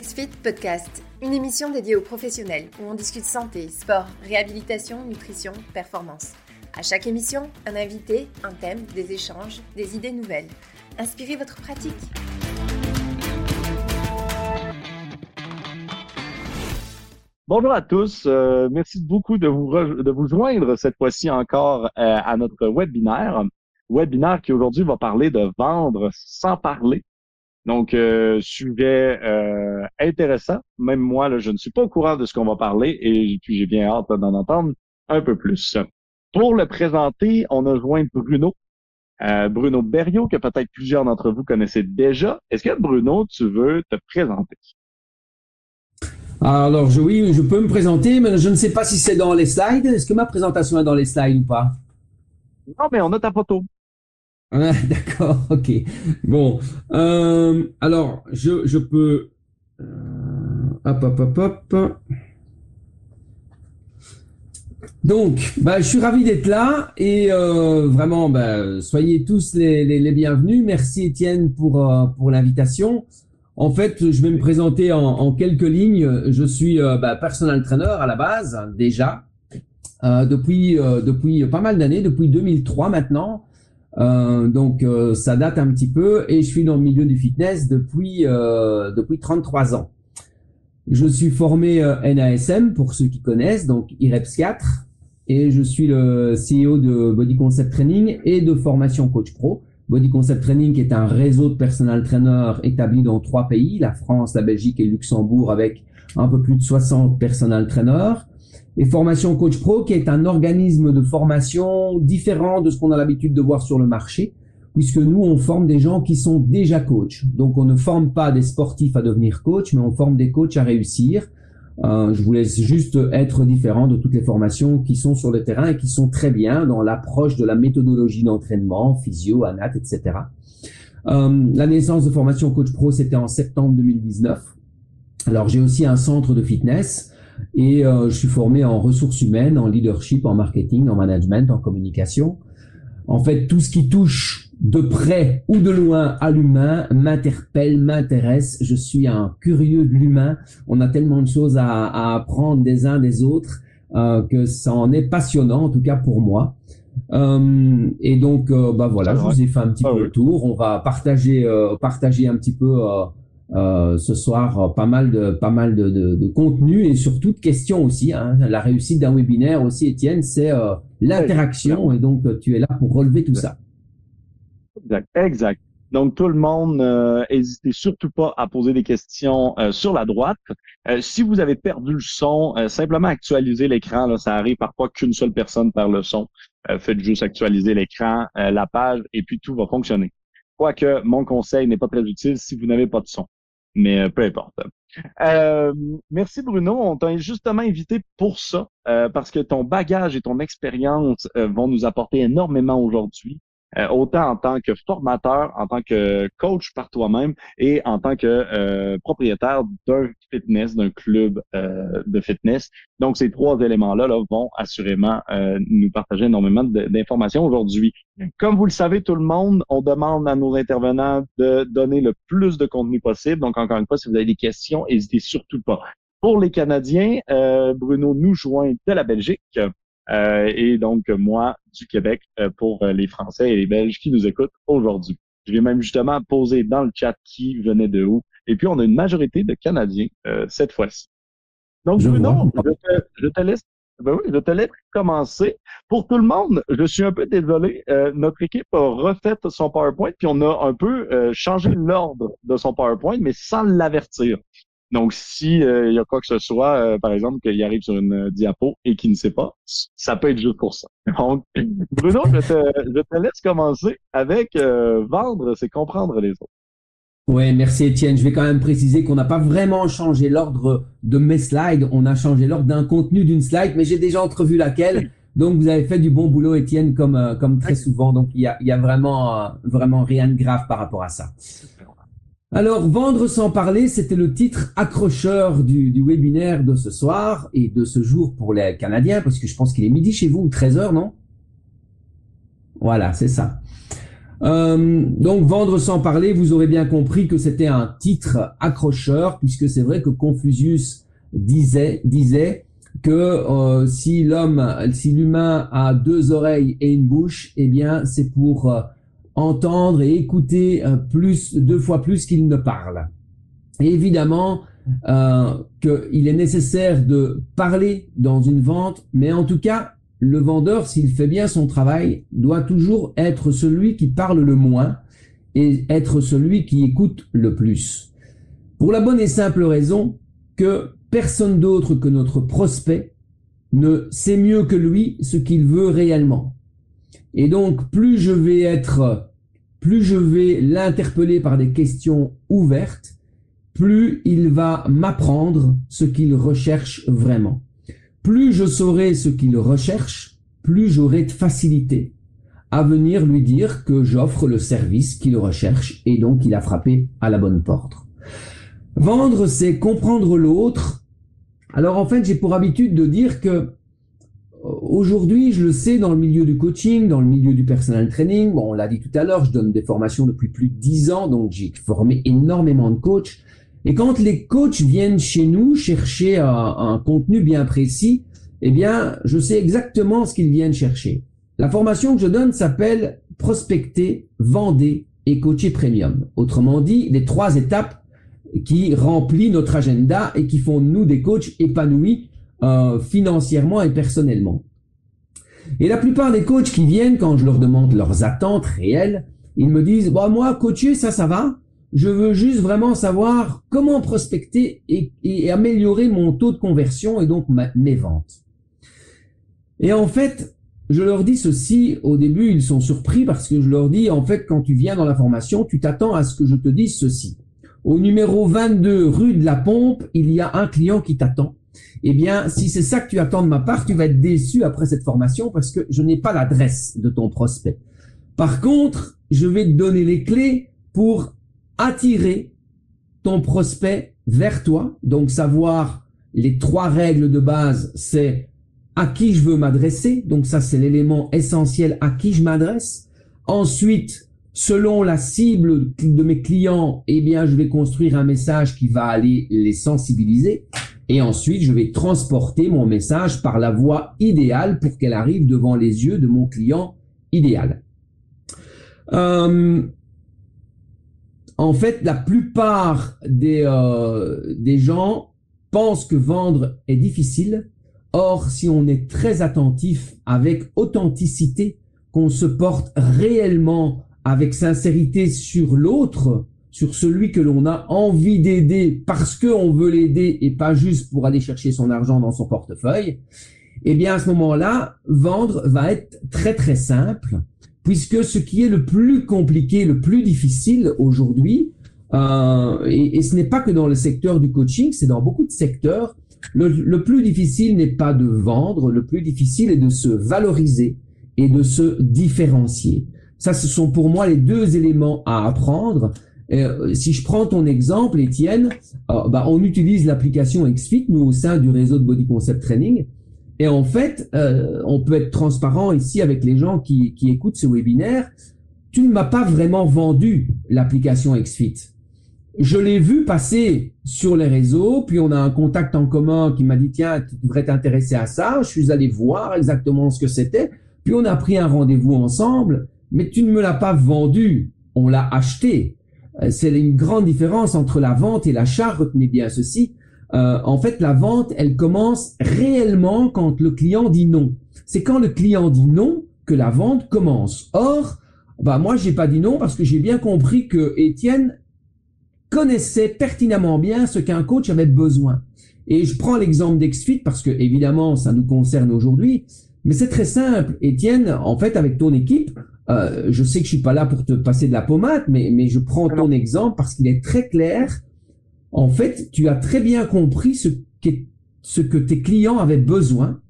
XFIT Podcast, une émission dédiée aux professionnels où on discute santé, sport, réhabilitation, nutrition, performance. À chaque émission, un invité, un thème, des échanges, des idées nouvelles. Inspirez votre pratique. Bonjour à tous. Euh, merci beaucoup de vous, de vous joindre cette fois-ci encore euh, à notre webinaire. Webinaire qui aujourd'hui va parler de vendre sans parler. Donc, euh, sujet euh, intéressant. Même moi, là, je ne suis pas au courant de ce qu'on va parler et puis j'ai bien hâte d'en entendre un peu plus. Pour le présenter, on a joint Bruno. Euh, Bruno Berriot, que peut-être plusieurs d'entre vous connaissez déjà. Est-ce que Bruno, tu veux te présenter? Alors, je, oui, je peux me présenter, mais je ne sais pas si c'est dans les slides. Est-ce que ma présentation est dans les slides ou pas? Non, mais on a ta photo. D'accord, ok. Bon, euh, alors je, je peux. Euh, hop, hop, hop, hop. Donc, bah, je suis ravi d'être là et euh, vraiment, bah, soyez tous les, les, bienvenus. Merci Étienne pour, pour l'invitation. En fait, je vais me présenter en, quelques lignes. Je suis bah, personal trainer à la base déjà depuis depuis pas mal d'années, depuis 2003 maintenant. Euh, donc euh, ça date un petit peu et je suis dans le milieu du fitness depuis euh, depuis 33 ans. Je suis formé NASM pour ceux qui connaissent, donc IREPS 4 et je suis le CEO de Body Concept Training et de formation Coach Pro. Body Concept Training est un réseau de personal trainers établi dans trois pays, la France, la Belgique et le Luxembourg avec un peu plus de 60 personal trainers et Formation Coach Pro, qui est un organisme de formation différent de ce qu'on a l'habitude de voir sur le marché, puisque nous, on forme des gens qui sont déjà coachs. Donc, on ne forme pas des sportifs à devenir coach, mais on forme des coachs à réussir. Euh, je vous laisse juste être différent de toutes les formations qui sont sur le terrain et qui sont très bien dans l'approche de la méthodologie d'entraînement, physio, anat, etc. Euh, la naissance de Formation Coach Pro, c'était en septembre 2019. Alors, j'ai aussi un centre de fitness et euh, je suis formé en ressources humaines, en leadership, en marketing, en management, en communication. En fait, tout ce qui touche de près ou de loin à l'humain m'interpelle, m'intéresse. Je suis un curieux de l'humain. On a tellement de choses à, à apprendre des uns des autres euh, que ça en est passionnant, en tout cas pour moi. Euh, et donc, euh, bah voilà, je vous ai fait un petit ah, peu oui. le tour. On va partager, euh, partager un petit peu euh, ce soir euh, pas mal de pas mal de, de, de, contenu et surtout de questions aussi. Hein. La réussite d'un webinaire aussi, Étienne, c'est euh, l'interaction et donc tu es là pour relever tout ça. Exact. Exact. Donc tout le monde, n'hésitez surtout pas à poser des questions sur la droite. si vous avez perdu le son, simplement actualiser l'écran. ça arrive parfois qu'une seule personne perd le son. faites juste actualiser l'écran, la page et puis tout va fonctionner. Quoique mon conseil n'est pas très utile si vous n'avez pas de son mais euh, peu importe. Euh, merci Bruno, on t'a justement invité pour ça, euh, parce que ton bagage et ton expérience vont nous apporter énormément aujourd'hui. Euh, autant en tant que formateur, en tant que coach par toi-même et en tant que euh, propriétaire d'un fitness, d'un club euh, de fitness. Donc, ces trois éléments-là là, vont assurément nous partager énormément d'informations aujourd'hui. Comme vous le savez, tout le monde, on demande à nos intervenants de donner le plus de contenu possible. Donc, encore une fois, si vous avez des questions, n'hésitez surtout pas. Pour les Canadiens, Bruno nous joint de la Belgique. Euh, et donc moi du Québec euh, pour euh, les Français et les Belges qui nous écoutent aujourd'hui. Je vais même justement poser dans le chat qui venait de où. Et puis on a une majorité de Canadiens cette fois-ci. Donc je Bruno, je te, je te, laisse. Ben oui, je te laisse commencer. Pour tout le monde, je suis un peu désolé. notre équipe a refait son PowerPoint, puis on a un peu changé l'ordre de son PowerPoint, mais sans l'avertir. Donc, s'il euh, y a quoi que ce soit, euh, par exemple, qu'il arrive sur une euh, diapo et qu'il ne sait pas, ça peut être juste pour ça. Donc, Bruno, je te, je te laisse commencer avec vendre, c'est comprendre les autres. Oui, merci Étienne. Je vais quand même préciser qu'on n'a pas vraiment changé l'ordre de mes slides. On a changé l'ordre d'un contenu d'une slide, mais j'ai déjà entrevu laquelle. Donc, vous avez fait du bon boulot, Étienne, comme, comme très souvent. Donc, il y a, il y a vraiment, vraiment rien de grave par rapport à ça. Alors, Vendre sans parler, c'était le titre accrocheur du, webinaire de ce soir et de ce jour pour les Canadiens, parce que je pense qu'il est midi chez vous ou 13h, non? Voilà, c'est ça. Euh, donc vendre sans parler, vous aurez bien compris que c'était un titre accrocheur puisque c'est vrai que Confucius disait disait que euh, si l'homme, si l'humain a deux oreilles et une bouche, eh bien c'est pour euh, entendre et écouter plus deux fois plus qu'il ne parle. Évidemment qu'il est nécessaire de parler dans une vente, mais en tout cas le vendeur, s'il fait bien son travail, doit toujours être celui qui parle le moins et être celui qui écoute le plus. Pour la bonne et simple raison que personne d'autre que notre prospect ne sait mieux que lui ce qu'il veut réellement. Et donc, plus je vais être, plus je vais l'interpeller par des questions ouvertes, plus il va m'apprendre ce qu'il recherche vraiment. Plus je saurai ce qu'il recherche, plus j'aurai de facilité à venir lui dire que j'offre le service qu'il recherche et donc il a frappé à la bonne porte. Vendre, c'est comprendre l'autre. Alors en fait, j'ai pour habitude de dire que aujourd'hui, je le sais dans le milieu du coaching, dans le milieu du personal training. Bon, on l'a dit tout à l'heure, je donne des formations depuis plus de dix ans, donc j'ai formé énormément de coachs. Et quand les coachs viennent chez nous chercher un, contenu bien précis, eh bien, je sais exactement ce qu'ils viennent chercher. La formation que je donne s'appelle prospecter, vender et coacher premium. Autrement dit, les trois étapes qui remplissent notre agenda et qui font de nous des coachs épanouis euh, financièrement et personnellement. Et la plupart des coachs qui viennent, quand je leur demande leurs attentes réelles, ils me disent, bah, moi, coacher, ça, ça va. Je veux juste vraiment savoir comment prospecter et, améliorer mon taux de conversion et donc mes ventes. Et en fait, je leur dis ceci, au début, ils sont surpris parce que je leur dis, en fait, quand tu viens dans la formation, tu t'attends à ce que je te dise ceci. Au numéro 22 rue de la Pompe, il y a un client qui t'attend. Eh bien, si c'est ça que tu attends de ma part, tu vas être déçu après cette formation parce que je n'ai pas l'adresse de ton prospect. Par contre, je vais te donner les clés pour attirer ton prospect vers toi. Donc savoir les trois règles de base, c'est à qui je veux m'adresser. Donc ça, c'est l'élément essentiel à qui je m'adresse. Ensuite, selon la cible de mes clients, eh bien, je vais construire un message qui va aller les sensibiliser. Et ensuite, je vais transporter mon message par la voie idéale pour qu'elle arrive devant les yeux de mon client idéal. Euh, en fait, la plupart euh, des gens pensent que vendre est difficile. Or, si on est très attentif avec authenticité, qu'on se porte réellement avec sincérité sur l'autre, sur celui que l'on a envie d'aider parce qu'on veut l'aider et pas juste pour aller chercher son argent dans son portefeuille, eh bien à ce moment-là, vendre va être très très simple puisque ce qui est le plus compliqué, le plus difficile aujourd'hui, euh, et, ce n'est pas que dans le secteur du coaching, c'est dans beaucoup de secteurs, le, plus difficile n'est pas de vendre, le plus difficile est de se valoriser et de se différencier. Ça, ce sont pour moi les deux éléments à apprendre. Euh, si je prends ton exemple, Étienne, euh, bah, on utilise l'application XFIT, nous au sein du réseau de Body Concept Training, et en fait, euh, on peut être transparent ici avec les gens qui, qui écoutent ce webinaire. Tu ne m'as pas vraiment vendu l'application XFIT. Je l'ai vu passer sur les réseaux, puis on a un contact en commun qui m'a dit tiens, tu devrais t'intéresser à ça. Je suis allé voir exactement ce que c'était, puis on a pris un rendez-vous ensemble, mais tu ne me l'as pas vendu, on l'a acheté. Euh, c'est une grande différence entre la vente et l'achat, retenez bien ceci. Euh, en fait, la vente, elle commence réellement quand le client dit non. C'est quand le client dit non que la vente commence. Or, bah moi, j'ai pas dit non parce que j'ai bien compris que Étienne connaissait pertinemment bien ce qu'un coach avait besoin. Et je prends l'exemple d'Exfit parce que évidemment, ça nous concerne aujourd'hui. Mais c'est très simple. Étienne, en fait, avec ton équipe, euh, je sais que je suis pas là pour te passer de la pommade, mais, mais je prends ton exemple parce qu'il est très clair. En fait, tu as très bien compris ce, ce que tes clients avaient besoin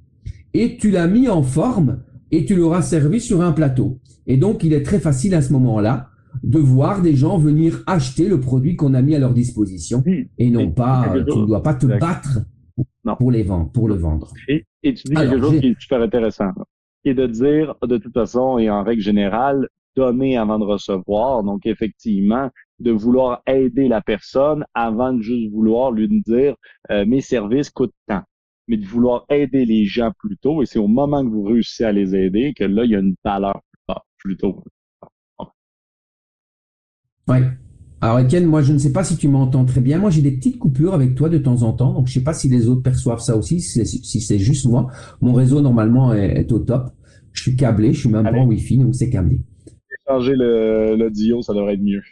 et tu l'as mis en forme et tu leur as servi sur un plateau. Et donc, il est très facile à ce moment-là de voir des gens venir acheter le produit qu'on a mis à leur disposition et non pas, tu ne dois pas te battre pour les vendre, pour le vendre. Et, tu dis quelque chose qui est super intéressant, qui est de dire, de toute façon et en règle générale, donner avant de recevoir. Donc, effectivement, de vouloir aider la personne avant de juste vouloir lui dire euh, mes services coûtent tant. Mais de vouloir aider les gens plus tôt, et c'est au moment que vous réussissez à les aider que là, il y a une valeur plus tôt. Oui. Alors Étienne, moi je ne sais pas si tu m'entends très bien. Moi j'ai des petites coupures avec toi de temps en temps, donc je sais pas si les autres perçoivent ça aussi, si c'est juste moi. Mon réseau normalement est, au top. Je suis câblé, je suis même pas en Wi-Fi, donc c'est câblé. Changer le, le dio, ça devrait être mieux.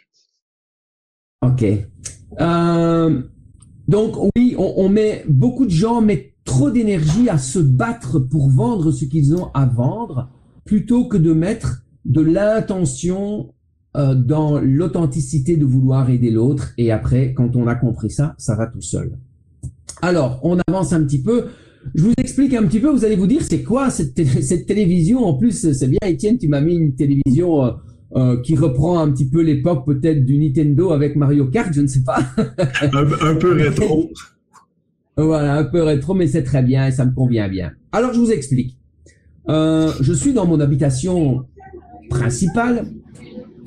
Ok. Euh, donc oui, on, met beaucoup de gens mettent trop d'énergie à se battre pour vendre ce qu'ils ont à vendre, plutôt que de mettre de l'intention euh, dans l'authenticité de vouloir aider l'autre. Et après, quand on a compris ça, ça va tout seul. Alors, on avance un petit peu. Je vous explique un petit peu. Vous allez vous dire, c'est quoi cette, cette télévision? En plus, c'est bien, Étienne, tu m'as mis une télévision euh, euh, qui reprend un petit peu l'époque peut-être du Nintendo avec Mario Kart, je ne sais pas. un, peu rétro. Voilà, un peu rétro, mais c'est très bien et ça me convient bien. Alors je vous explique. Euh, je suis dans mon habitation principale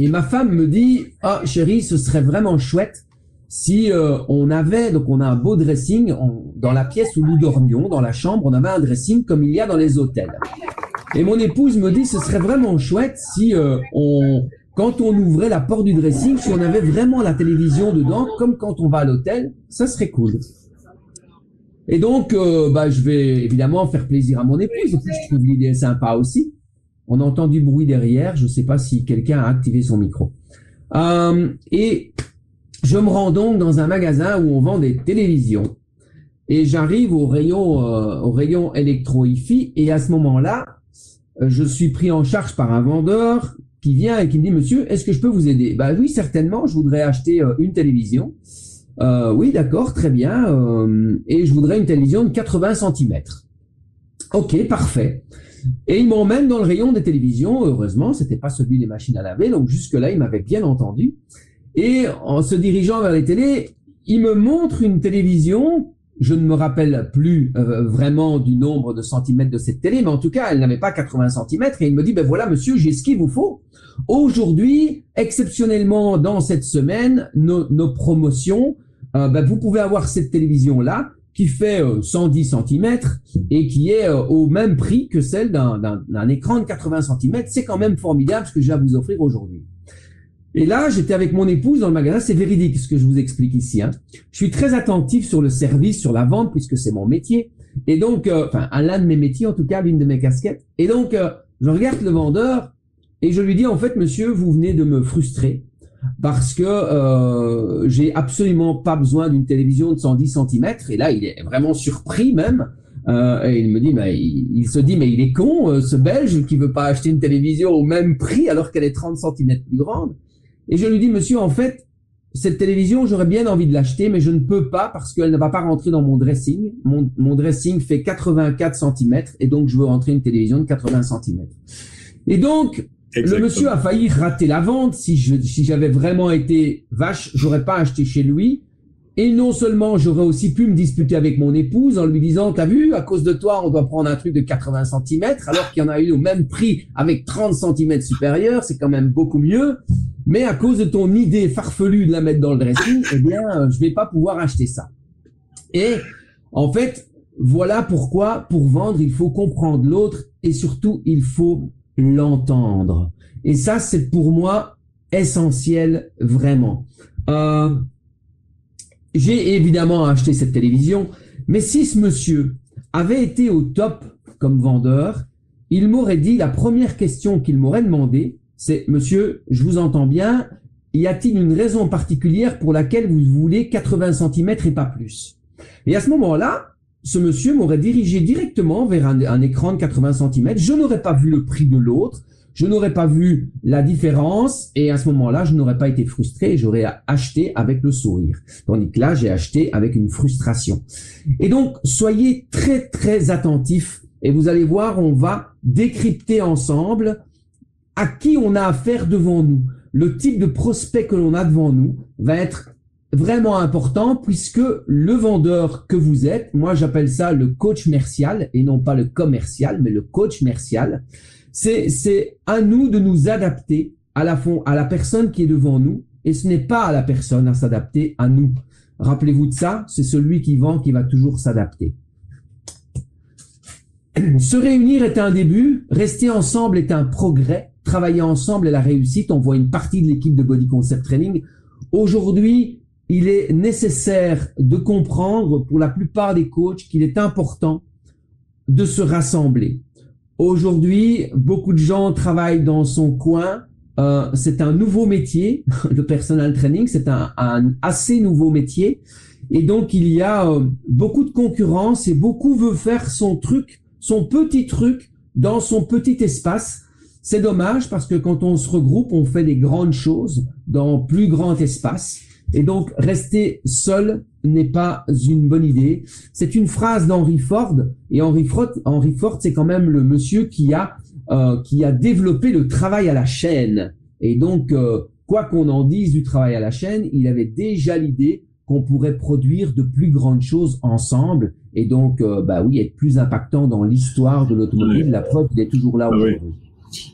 et ma femme me dit ah chérie ce serait vraiment chouette si euh, on avait donc on a un beau dressing dans la pièce où nous dormions dans la chambre on avait un dressing comme il y a dans les hôtels et mon épouse me dit, ce serait vraiment chouette si euh, on, quand on ouvrait la porte du dressing, si on avait vraiment la télévision dedans, comme quand on va à l'hôtel, ça serait cool. Et donc, euh, bah, je vais évidemment faire plaisir à mon épouse. Et puis, je trouve l'idée sympa aussi. On entend du bruit derrière. Je ne sais pas si quelqu'un a activé son micro. Euh, et je me rends donc dans un magasin où on vend des télévisions. Et j'arrive au rayon, euh, électro-IFI. Et à ce moment-là, euh, je suis pris en charge par un vendeur qui vient et qui me dit, monsieur, est-ce que je peux vous aider? Bah oui, certainement, je voudrais acheter une télévision. Oui, d'accord, très bien. Et je voudrais une télévision de 80 cm. Ok, parfait. Et il m'emmène dans le rayon des télévisions. Heureusement, c'était pas celui des machines à laver, donc jusque-là, il m'avait bien entendu. Et en se dirigeant vers les télés, il me montre une télévision je ne me rappelle plus euh, vraiment du nombre de centimètres de cette télé, mais en tout cas, elle n'avait pas 80 centimètres. Et il me dit, ben voilà, monsieur, j'ai ce qu'il vous faut. Aujourd'hui, exceptionnellement, dans cette semaine, nos, nos promotions, euh, ben, vous pouvez avoir cette télévision-là qui fait 110 euh, centimètres et qui est au même prix que celle d'un écran de 80 centimètres. C'est quand même formidable ce que j'ai à vous offrir aujourd'hui. Et là, j'étais avec mon épouse dans le magasin. C'est véridique ce que je vous explique ici. Hein. Je suis très attentif sur le service, sur la vente, puisque c'est mon métier. Et donc, euh, enfin, l'un de mes métiers, en tout cas, l'une de mes casquettes. Et donc, euh, je regarde le vendeur et je lui dis, en fait, monsieur, vous venez de me frustrer parce que euh, j'ai absolument pas besoin d'une télévision de 110 cm. Et là, il est vraiment surpris même. Euh, et il me dit, mais il, se dit, mais il est con, euh, ce Belge qui veut pas acheter une télévision au même prix alors qu'elle est 30 cm plus grande. Et je lui dis, monsieur, en fait, cette télévision, j'aurais bien envie de l'acheter, mais je ne peux pas parce qu'elle ne va pas rentrer dans mon dressing. Mon, mon dressing fait 84 cm et donc je veux rentrer une télévision de 80 cm. Et donc, le monsieur a failli rater la vente. Si je, si j'avais vraiment été vache, j'aurais pas acheté chez lui. Et non seulement j'aurais aussi pu me disputer avec mon épouse en lui disant, t'as vu, à cause de toi, on doit prendre un truc de 80 cm, alors qu'il y en a eu au même prix avec 30 cm supérieur, c'est quand même beaucoup mieux. Mais à cause de ton idée farfelue de la mettre dans le dressing, eh bien, je vais pas pouvoir acheter ça. Et en fait, voilà pourquoi, pour vendre, il faut comprendre l'autre et surtout, il faut l'entendre. Et ça, c'est pour moi essentiel vraiment. Euh, j'ai évidemment acheté cette télévision, mais si ce monsieur avait été au top comme vendeur, il m'aurait dit, la première question qu'il m'aurait demandé, c'est, monsieur, je vous entends bien, y a-t-il une raison particulière pour laquelle vous voulez 80 cm et pas plus? Et à ce moment-là, ce monsieur m'aurait dirigé directement vers un, écran de 80 cm. Je n'aurais pas vu le prix de l'autre je n'aurais pas vu la différence et à ce moment-là, je n'aurais pas été frustré, j'aurais acheté avec le sourire. Tandis que là, j'ai acheté avec une frustration. Et donc, soyez très très attentifs et vous allez voir, on va décrypter ensemble à qui on a affaire devant nous. Le type de prospect que l'on a devant nous va être vraiment important puisque le vendeur que vous êtes, moi j'appelle ça le coach commercial et non pas le commercial, mais le coach commercial, c'est à nous de nous adapter à la, fond, à la personne qui est devant nous et ce n'est pas à la personne à s'adapter à nous. Rappelez-vous de ça, c'est celui qui vend qui va toujours s'adapter. Se réunir est un début, rester ensemble est un progrès, travailler ensemble est la réussite. On voit une partie de l'équipe de Body Concept Training. Aujourd'hui, il est nécessaire de comprendre pour la plupart des coachs qu'il est important de se rassembler. Aujourd'hui, beaucoup de gens travaillent dans son coin. Euh, c'est un nouveau métier, le personal training, c'est un, assez nouveau métier. Et donc, il y a euh, beaucoup de concurrence et beaucoup veut faire son truc, son petit truc dans son petit espace. C'est dommage parce que quand on se regroupe, on fait des grandes choses dans plus grand espace. Et donc, rester seul n'est pas une bonne idée. C'est une phrase d'Henry Ford. Et Henry Ford, Henry Ford, c'est quand même le monsieur qui a euh, qui a développé le travail à la chaîne. Et donc, euh, quoi qu'on en dise du travail à la chaîne, il avait déjà l'idée qu'on pourrait produire de plus grandes choses ensemble et donc, euh, bah oui, être plus impactant dans l'histoire de l'automobile. La preuve, il est toujours là aujourd'hui.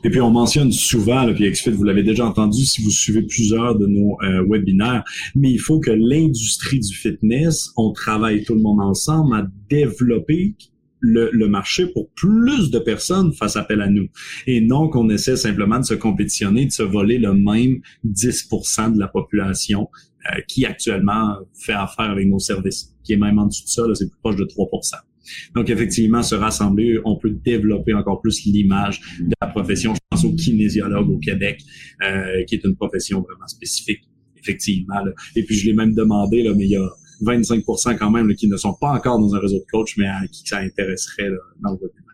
Et puis on mentionne souvent, là, puis XFIT, vous l'avez déjà entendu si vous suivez plusieurs de nos euh, webinaires, mais il faut que l'industrie du fitness, on travaille tout le monde ensemble à développer le, le, marché pour plus de personnes fassent appel à nous. Et non qu'on essaie simplement de se compétitionner, de se voler le même 10% de la population euh, qui actuellement fait affaire avec nos services, qui est même en dessous de ça, c'est plus proche de 3%. Donc, effectivement, se rassembler, on peut développer encore plus l'image de la profession. Je pense au kinésiologue au Québec, euh, qui est une profession vraiment spécifique, effectivement. Et puis, je l'ai même demandé, là, mais il y a 25% quand même qui ne sont pas encore dans un réseau de coach, mais à qui ça intéresserait dans le webinaire.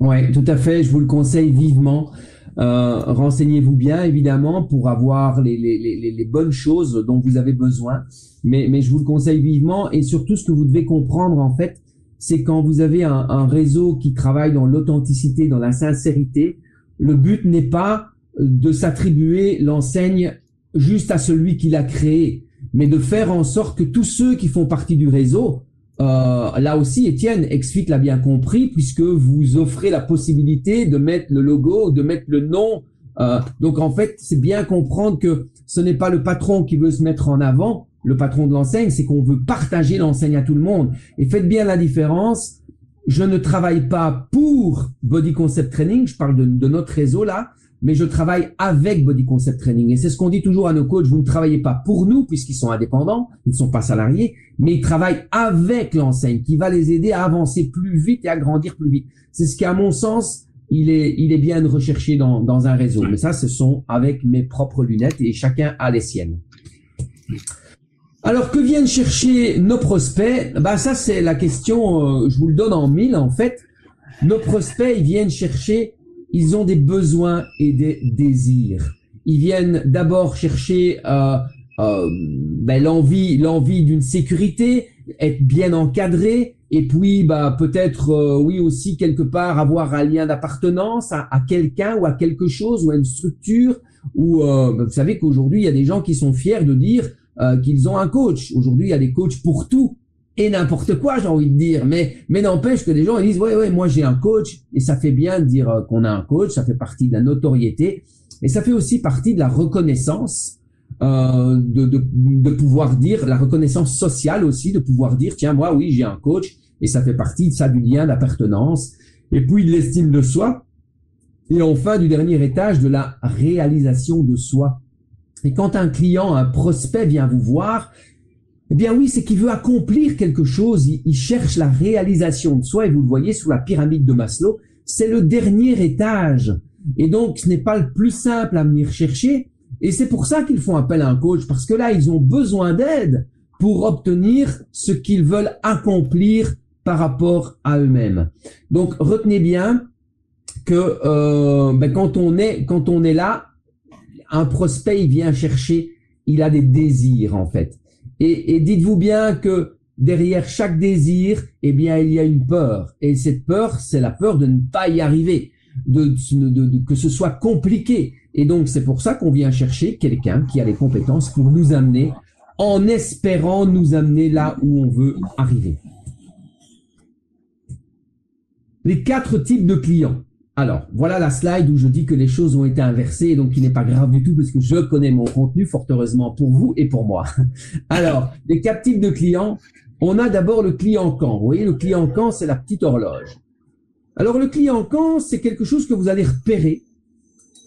Oui, tout à fait. Je vous le conseille vivement. Euh, renseignez-vous bien, évidemment, pour avoir les, bonnes choses dont vous avez besoin. Mais je vous le conseille vivement. Et surtout, ce que vous devez comprendre, en fait, c'est quand vous avez un, réseau qui travaille dans l'authenticité, dans la sincérité, le but n'est pas de s'attribuer l'enseigne juste à celui qui l'a créé, mais de faire en sorte que tous ceux qui font partie du réseau, euh, là aussi, Étienne, explique l'a bien compris, puisque vous offrez la possibilité de mettre le logo, de mettre le nom. Euh, donc en fait, c'est bien comprendre que ce n'est pas le patron qui veut se mettre en avant, le patron de l'enseigne, c'est qu'on veut partager l'enseigne à tout le monde. Et faites bien la différence. Je ne travaille pas pour Body Concept Training, je parle de, notre réseau là, mais je travaille avec Body Concept Training. Et c'est ce qu'on dit toujours à nos coachs, vous ne travaillez pas pour nous puisqu'ils sont indépendants, ils ne sont pas salariés, mais ils travaillent avec l'enseigne qui va les aider à avancer plus vite et à grandir plus vite. C'est ce qui, à mon sens, il est, il est bien de rechercher dans, dans un réseau. Mais ça, ce sont avec mes propres lunettes et chacun a les siennes. Alors que viennent chercher nos prospects? Bah ça c'est la question. Euh, je vous le donne en mille en fait. Nos prospects ils viennent chercher. Ils ont des besoins et des désirs. Ils viennent d'abord chercher euh, euh, ben, l'envie, l'envie d'une sécurité, être bien encadré, et puis bah peut-être euh, oui aussi quelque part avoir un lien d'appartenance à, quelqu'un ou à quelque chose ou à une structure. Ou euh, vous savez qu'aujourd'hui il y a des gens qui sont fiers de dire euh, qu'ils ont un coach. Aujourd'hui, il y a des coachs pour tout et n'importe quoi, j'ai envie de dire. Mais mais n'empêche que des gens ils disent ouais ouais moi j'ai un coach et ça fait bien de dire euh, qu'on a un coach, ça fait partie de la notoriété et ça fait aussi partie de la reconnaissance. Euh, de, de, de pouvoir dire la reconnaissance sociale aussi, de pouvoir dire tiens moi oui j'ai un coach et ça fait partie de ça du lien d'appartenance et puis de l'estime de soi et enfin du dernier étage de la réalisation de soi et quand un client, un prospect vient vous voir, eh bien oui, c'est qu'il veut accomplir quelque chose, il, cherche la réalisation de soi, et vous le voyez sous la pyramide de Maslow, c'est le dernier étage. Et donc, ce n'est pas le plus simple à venir chercher, et c'est pour ça qu'ils font appel à un coach, parce que là, ils ont besoin d'aide pour obtenir ce qu'ils veulent accomplir par rapport à eux-mêmes. Donc, retenez bien que euh, ben, quand on est quand on est là, un prospect, il vient chercher, il a des désirs en fait. Et, dites-vous bien que derrière chaque désir, eh bien, il y a une peur. Et cette peur, c'est la peur de ne pas y arriver, de, que ce soit compliqué. Et donc, c'est pour ça qu'on vient chercher quelqu'un qui a les compétences pour nous amener, en espérant nous amener là où on veut arriver. Les quatre types de clients. Alors, voilà la slide où je dis que les choses ont été inversées, donc il n'est pas grave du tout parce que je connais mon contenu, fort heureusement pour vous et pour moi. Alors, les types de clients, on a d'abord le client quand. Vous voyez, le client quand, c'est la petite horloge. Alors, le client quand, c'est quelque chose que vous allez repérer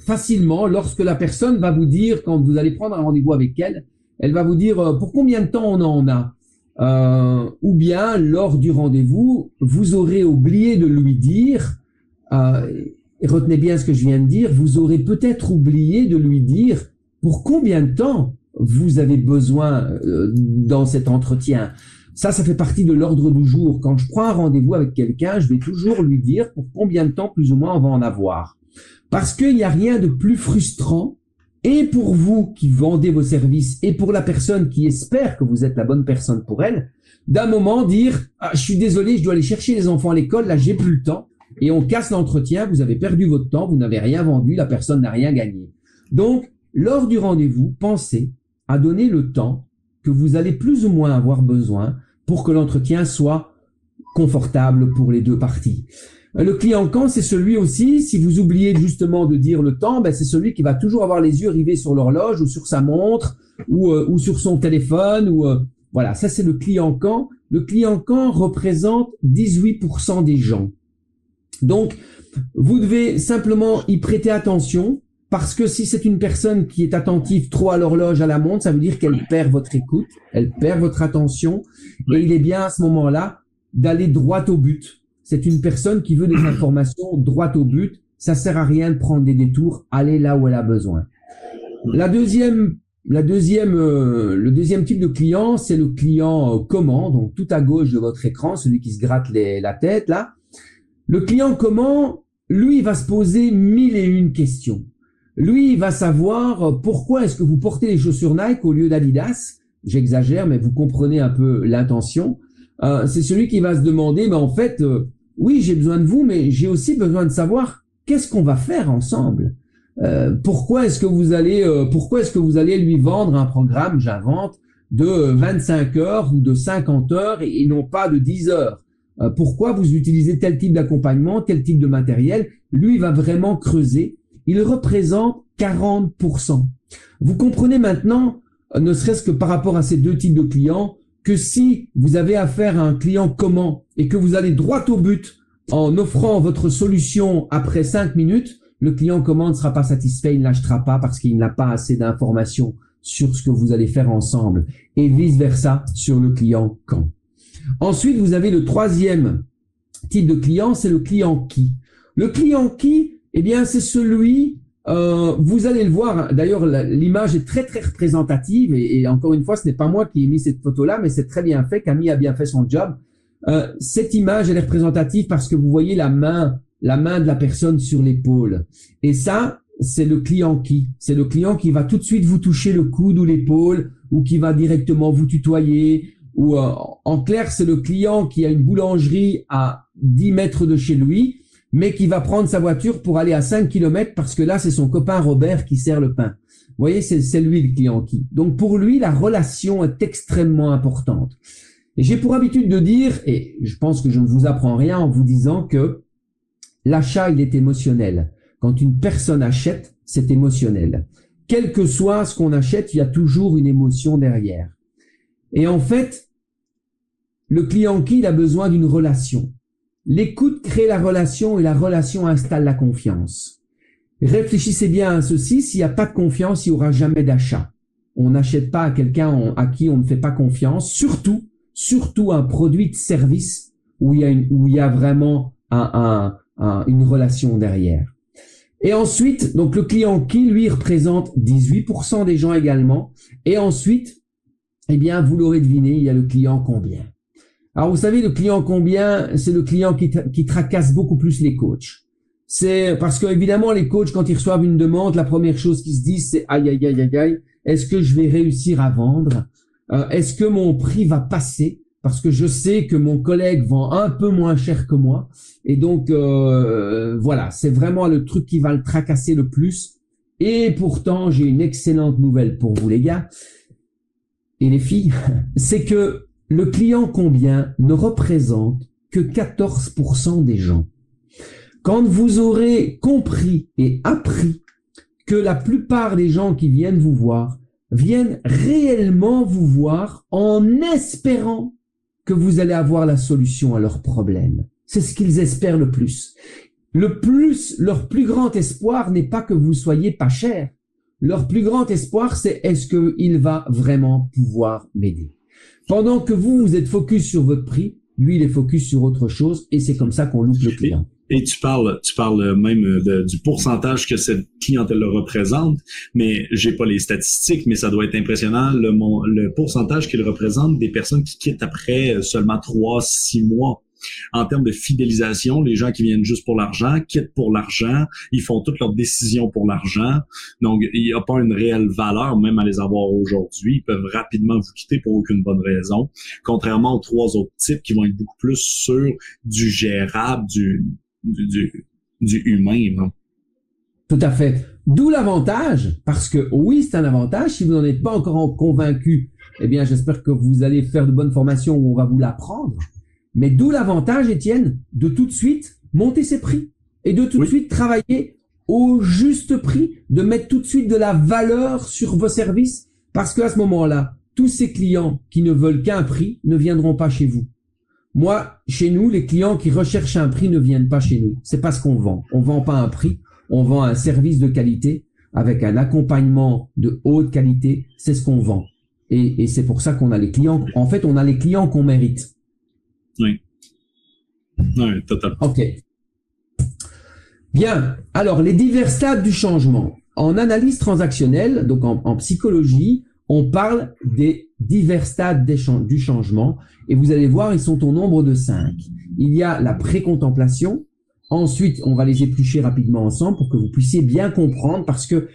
facilement lorsque la personne va vous dire, quand vous allez prendre un rendez-vous avec elle, elle va vous dire euh, pour combien de temps on en a? Euh, ou bien, lors du rendez-vous, vous aurez oublié de lui dire euh, et retenez bien ce que je viens de dire, vous aurez peut-être oublié de lui dire pour combien de temps vous avez besoin euh, dans cet entretien. Ça, ça fait partie de l'ordre du jour. Quand je prends un rendez-vous avec quelqu'un, je vais toujours lui dire pour combien de temps plus ou moins on va en avoir. Parce qu'il n'y a rien de plus frustrant, et pour vous qui vendez vos services, et pour la personne qui espère que vous êtes la bonne personne pour elle, d'un moment dire, ah, je suis désolé, je dois aller chercher les enfants à l'école, là j'ai plus le temps et on casse l'entretien, vous avez perdu votre temps, vous n'avez rien vendu, la personne n'a rien gagné. Donc, lors du rendez-vous, pensez à donner le temps que vous allez plus ou moins avoir besoin pour que l'entretien soit confortable pour les deux parties. Le client quand, c'est celui aussi, si vous oubliez justement de dire le temps, ben c'est celui qui va toujours avoir les yeux rivés sur l'horloge ou sur sa montre ou, euh, ou sur son téléphone. ou euh, Voilà, ça c'est le client quand. Le client quand représente 18% des gens. Donc, vous devez simplement y prêter attention parce que si c'est une personne qui est attentive trop à l'horloge, à la montre, ça veut dire qu'elle perd votre écoute, elle perd votre attention et il est bien à ce moment-là d'aller droit au but. C'est une personne qui veut des informations droit au but. Ça sert à rien de prendre des détours, aller là où elle a besoin. La deuxième, la deuxième, euh, le deuxième type de client, c'est le client euh, comment, donc tout à gauche de votre écran, celui qui se gratte la tête là. Le client comment, lui, va se poser mille et une questions. Lui, va savoir euh, pourquoi est-ce que vous portez les chaussures Nike au lieu d'Adidas? J'exagère, mais vous comprenez un peu l'intention. Euh, c'est celui qui va se demander, mais en fait, euh, oui, j'ai besoin de vous, mais j'ai aussi besoin de savoir qu'est-ce qu'on va faire ensemble. pourquoi est-ce que vous allez, pourquoi est-ce que vous allez lui vendre un programme, j'invente, de 25 heures ou de 50 heures et non pas de 10 heures? Euh, pourquoi vous utilisez tel type d'accompagnement, tel type de matériel? Lui, va vraiment creuser. Il représente 40%. Vous comprenez maintenant, euh, ne serait-ce que par rapport à ces deux types de clients, que si vous avez affaire à un client comment et que vous allez droit au but en offrant votre solution après cinq minutes, le client comment ne sera pas satisfait, il ne lâchera pas parce qu'il n'a pas assez d'informations sur ce que vous allez faire ensemble et vice versa sur le client quand. Ensuite, vous avez le troisième type de client, c'est le client qui. Le client qui, eh bien, c'est celui, euh, vous allez le voir, d'ailleurs, l'image est très, très représentative, et, encore une fois, ce n'est pas moi qui ai mis cette photo-là, mais c'est très bien fait, Camille a bien fait son job. Euh, cette image, elle est représentative parce que vous voyez la main, la main de la personne sur l'épaule. Et ça, c'est le client qui. C'est le client qui va tout de suite vous toucher le coude ou l'épaule, ou qui va directement vous tutoyer, ou euh, en clair, c'est le client qui a une boulangerie à 10 mètres de chez lui, mais qui va prendre sa voiture pour aller à 5 km parce que là, c'est son copain Robert qui sert le pain. Vous voyez, c'est lui le client qui. Donc pour lui, la relation est extrêmement importante. Et j'ai pour habitude de dire, et je pense que je ne vous apprends rien en vous disant que l'achat, il est émotionnel. Quand une personne achète, c'est émotionnel. Quel que soit ce qu'on achète, il y a toujours une émotion derrière. Et en fait, le client qui il a besoin d'une relation. L'écoute crée la relation et la relation installe la confiance. Réfléchissez bien à ceci, s'il n'y a pas de confiance, il n'y aura jamais d'achat. On n'achète pas à quelqu'un à qui on ne fait pas confiance, surtout, surtout un produit de service où il y a, vraiment un, un, une relation derrière. Et ensuite, donc le client qui, lui, représente 18% des gens également. Et ensuite, eh bien, vous l'aurez deviné, il y a le client combien. Alors, vous savez, le client combien, c'est le client qui, qui tracasse beaucoup plus les coachs. C'est parce que évidemment, les coachs, quand ils reçoivent une demande, la première chose qu'ils se disent, c'est aïe, aïe, aïe, aïe, aïe, est-ce que je vais réussir à vendre? Euh, Est-ce que mon prix va passer? Parce que je sais que mon collègue vend un peu moins cher que moi. Et donc, euh, voilà, c'est vraiment le truc qui va le tracasser le plus. Et pourtant, j'ai une excellente nouvelle pour vous, les gars et les filles, c'est que le client combien ne représente que 14% des gens. Quand vous aurez compris et appris que la plupart des gens qui viennent vous voir viennent réellement vous voir en espérant que vous allez avoir la solution à leurs problèmes. C'est ce qu'ils espèrent le plus. Le plus, leur plus grand espoir n'est pas que vous soyez pas cher. Leur plus grand espoir, c'est est-ce qu'il va vraiment pouvoir m'aider. Pendant que vous, vous êtes focus sur votre prix, lui, il est focus sur autre chose et c'est comme ça qu'on loupe le client. Et tu parles, tu parles même du pourcentage que cette clientèle représente, mais j'ai pas les statistiques, mais ça doit être impressionnant le, le pourcentage qu'il représente des personnes qui quittent après seulement trois, six mois en termes de fidélisation, les gens qui viennent juste pour l'argent quittent pour l'argent, ils font toutes leurs décisions pour l'argent. Donc, il n'y a pas une réelle valeur même à les avoir aujourd'hui. Ils peuvent rapidement vous quitter pour aucune bonne raison. Contrairement aux trois autres types qui vont être beaucoup plus sur du gérable, du, humain. Tout à fait. D'où l'avantage, parce que oui, c'est un avantage. Si vous n'en êtes pas encore convaincu, eh bien, j'espère que vous allez faire de bonnes formations où on va vous l'apprendre. Mais d'où l'avantage, Étienne, de tout de suite monter ses prix et de tout de suite travailler au juste prix, de mettre tout de suite de la valeur sur vos services, parce qu'à ce moment-là, tous ces clients qui ne veulent qu'un prix ne viendront pas chez vous. Moi, chez nous, les clients qui recherchent un prix ne viennent pas chez nous. C'est pas ce qu'on vend. On vend pas un prix, on vend un service de qualité avec un accompagnement de haute qualité. C'est ce qu'on vend. Et, et c'est pour ça qu'on a les clients. En fait, on a les clients qu'on mérite. Oui. Oui, totalement. OK. Bien. Alors, les divers stades du changement. En analyse transactionnelle, donc en, psychologie, on parle des divers stades du changement. Et vous allez voir, ils sont au nombre de cinq. Il y a la précontemplation. Ensuite, on va les éplucher rapidement ensemble pour que vous puissiez bien comprendre parce que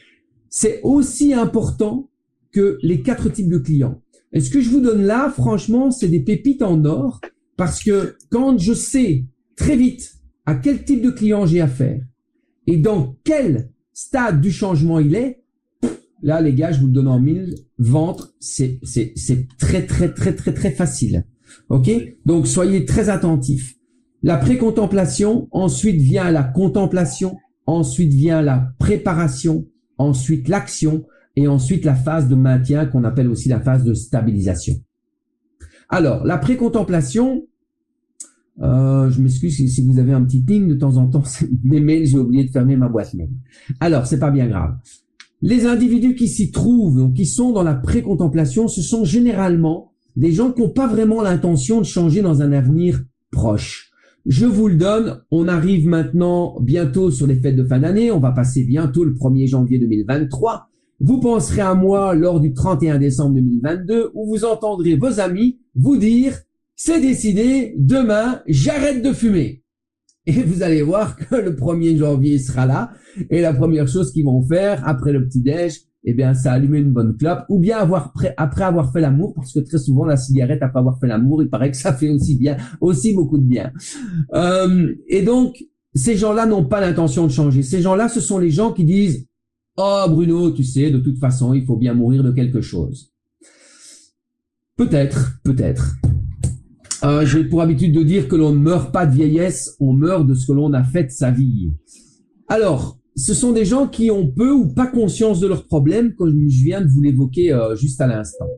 c'est aussi important que les quatre types de clients. Et ce que je vous donne là, franchement, c'est des pépites en or parce que quand je sais très vite à quel type de client j'ai affaire et dans quel stade du changement il est, là, les gars, je vous le donne en mille, ventre, c'est, c'est, c'est très, très, très, très, très facile. OK? Donc, soyez très attentifs. La précontemplation, ensuite vient la contemplation, ensuite vient la préparation, ensuite l'action et ensuite la phase de maintien qu'on appelle aussi la phase de stabilisation. Alors, la précontemplation, euh, je m'excuse si, vous avez un petit ping de temps en temps, mes mails, j'ai oublié de fermer ma boîte mail. Alors, c'est pas bien grave. Les individus qui s'y trouvent, donc qui sont dans la précontemplation, ce sont généralement des gens qui n'ont pas vraiment l'intention de changer dans un avenir proche. Je vous le donne, on arrive maintenant bientôt sur les fêtes de fin d'année, on va passer bientôt le 1er janvier 2023. Vous penserez à moi lors du 31 décembre 2022 où vous entendrez vos amis vous dire c'est décidé, demain j'arrête de fumer. Et vous allez voir que le 1er janvier sera là et la première chose qu'ils vont faire après le petit déj, eh bien, c'est allumer une bonne clope ou bien avoir après avoir fait l'amour parce que très souvent la cigarette après avoir fait l'amour, il paraît que ça fait aussi bien, aussi beaucoup de bien. Euh, et donc ces gens-là n'ont pas l'intention de changer. Ces gens-là, ce sont les gens qui disent Oh Bruno, tu sais, de toute façon, il faut bien mourir de quelque chose. Peut-être, peut-être. Euh, J'ai pour habitude de dire que l'on ne meurt pas de vieillesse, on meurt de ce que l'on a fait de sa vie. Alors, ce sont des gens qui ont peu ou pas conscience de leurs problèmes, comme je viens de vous l'évoquer euh, juste à l'instant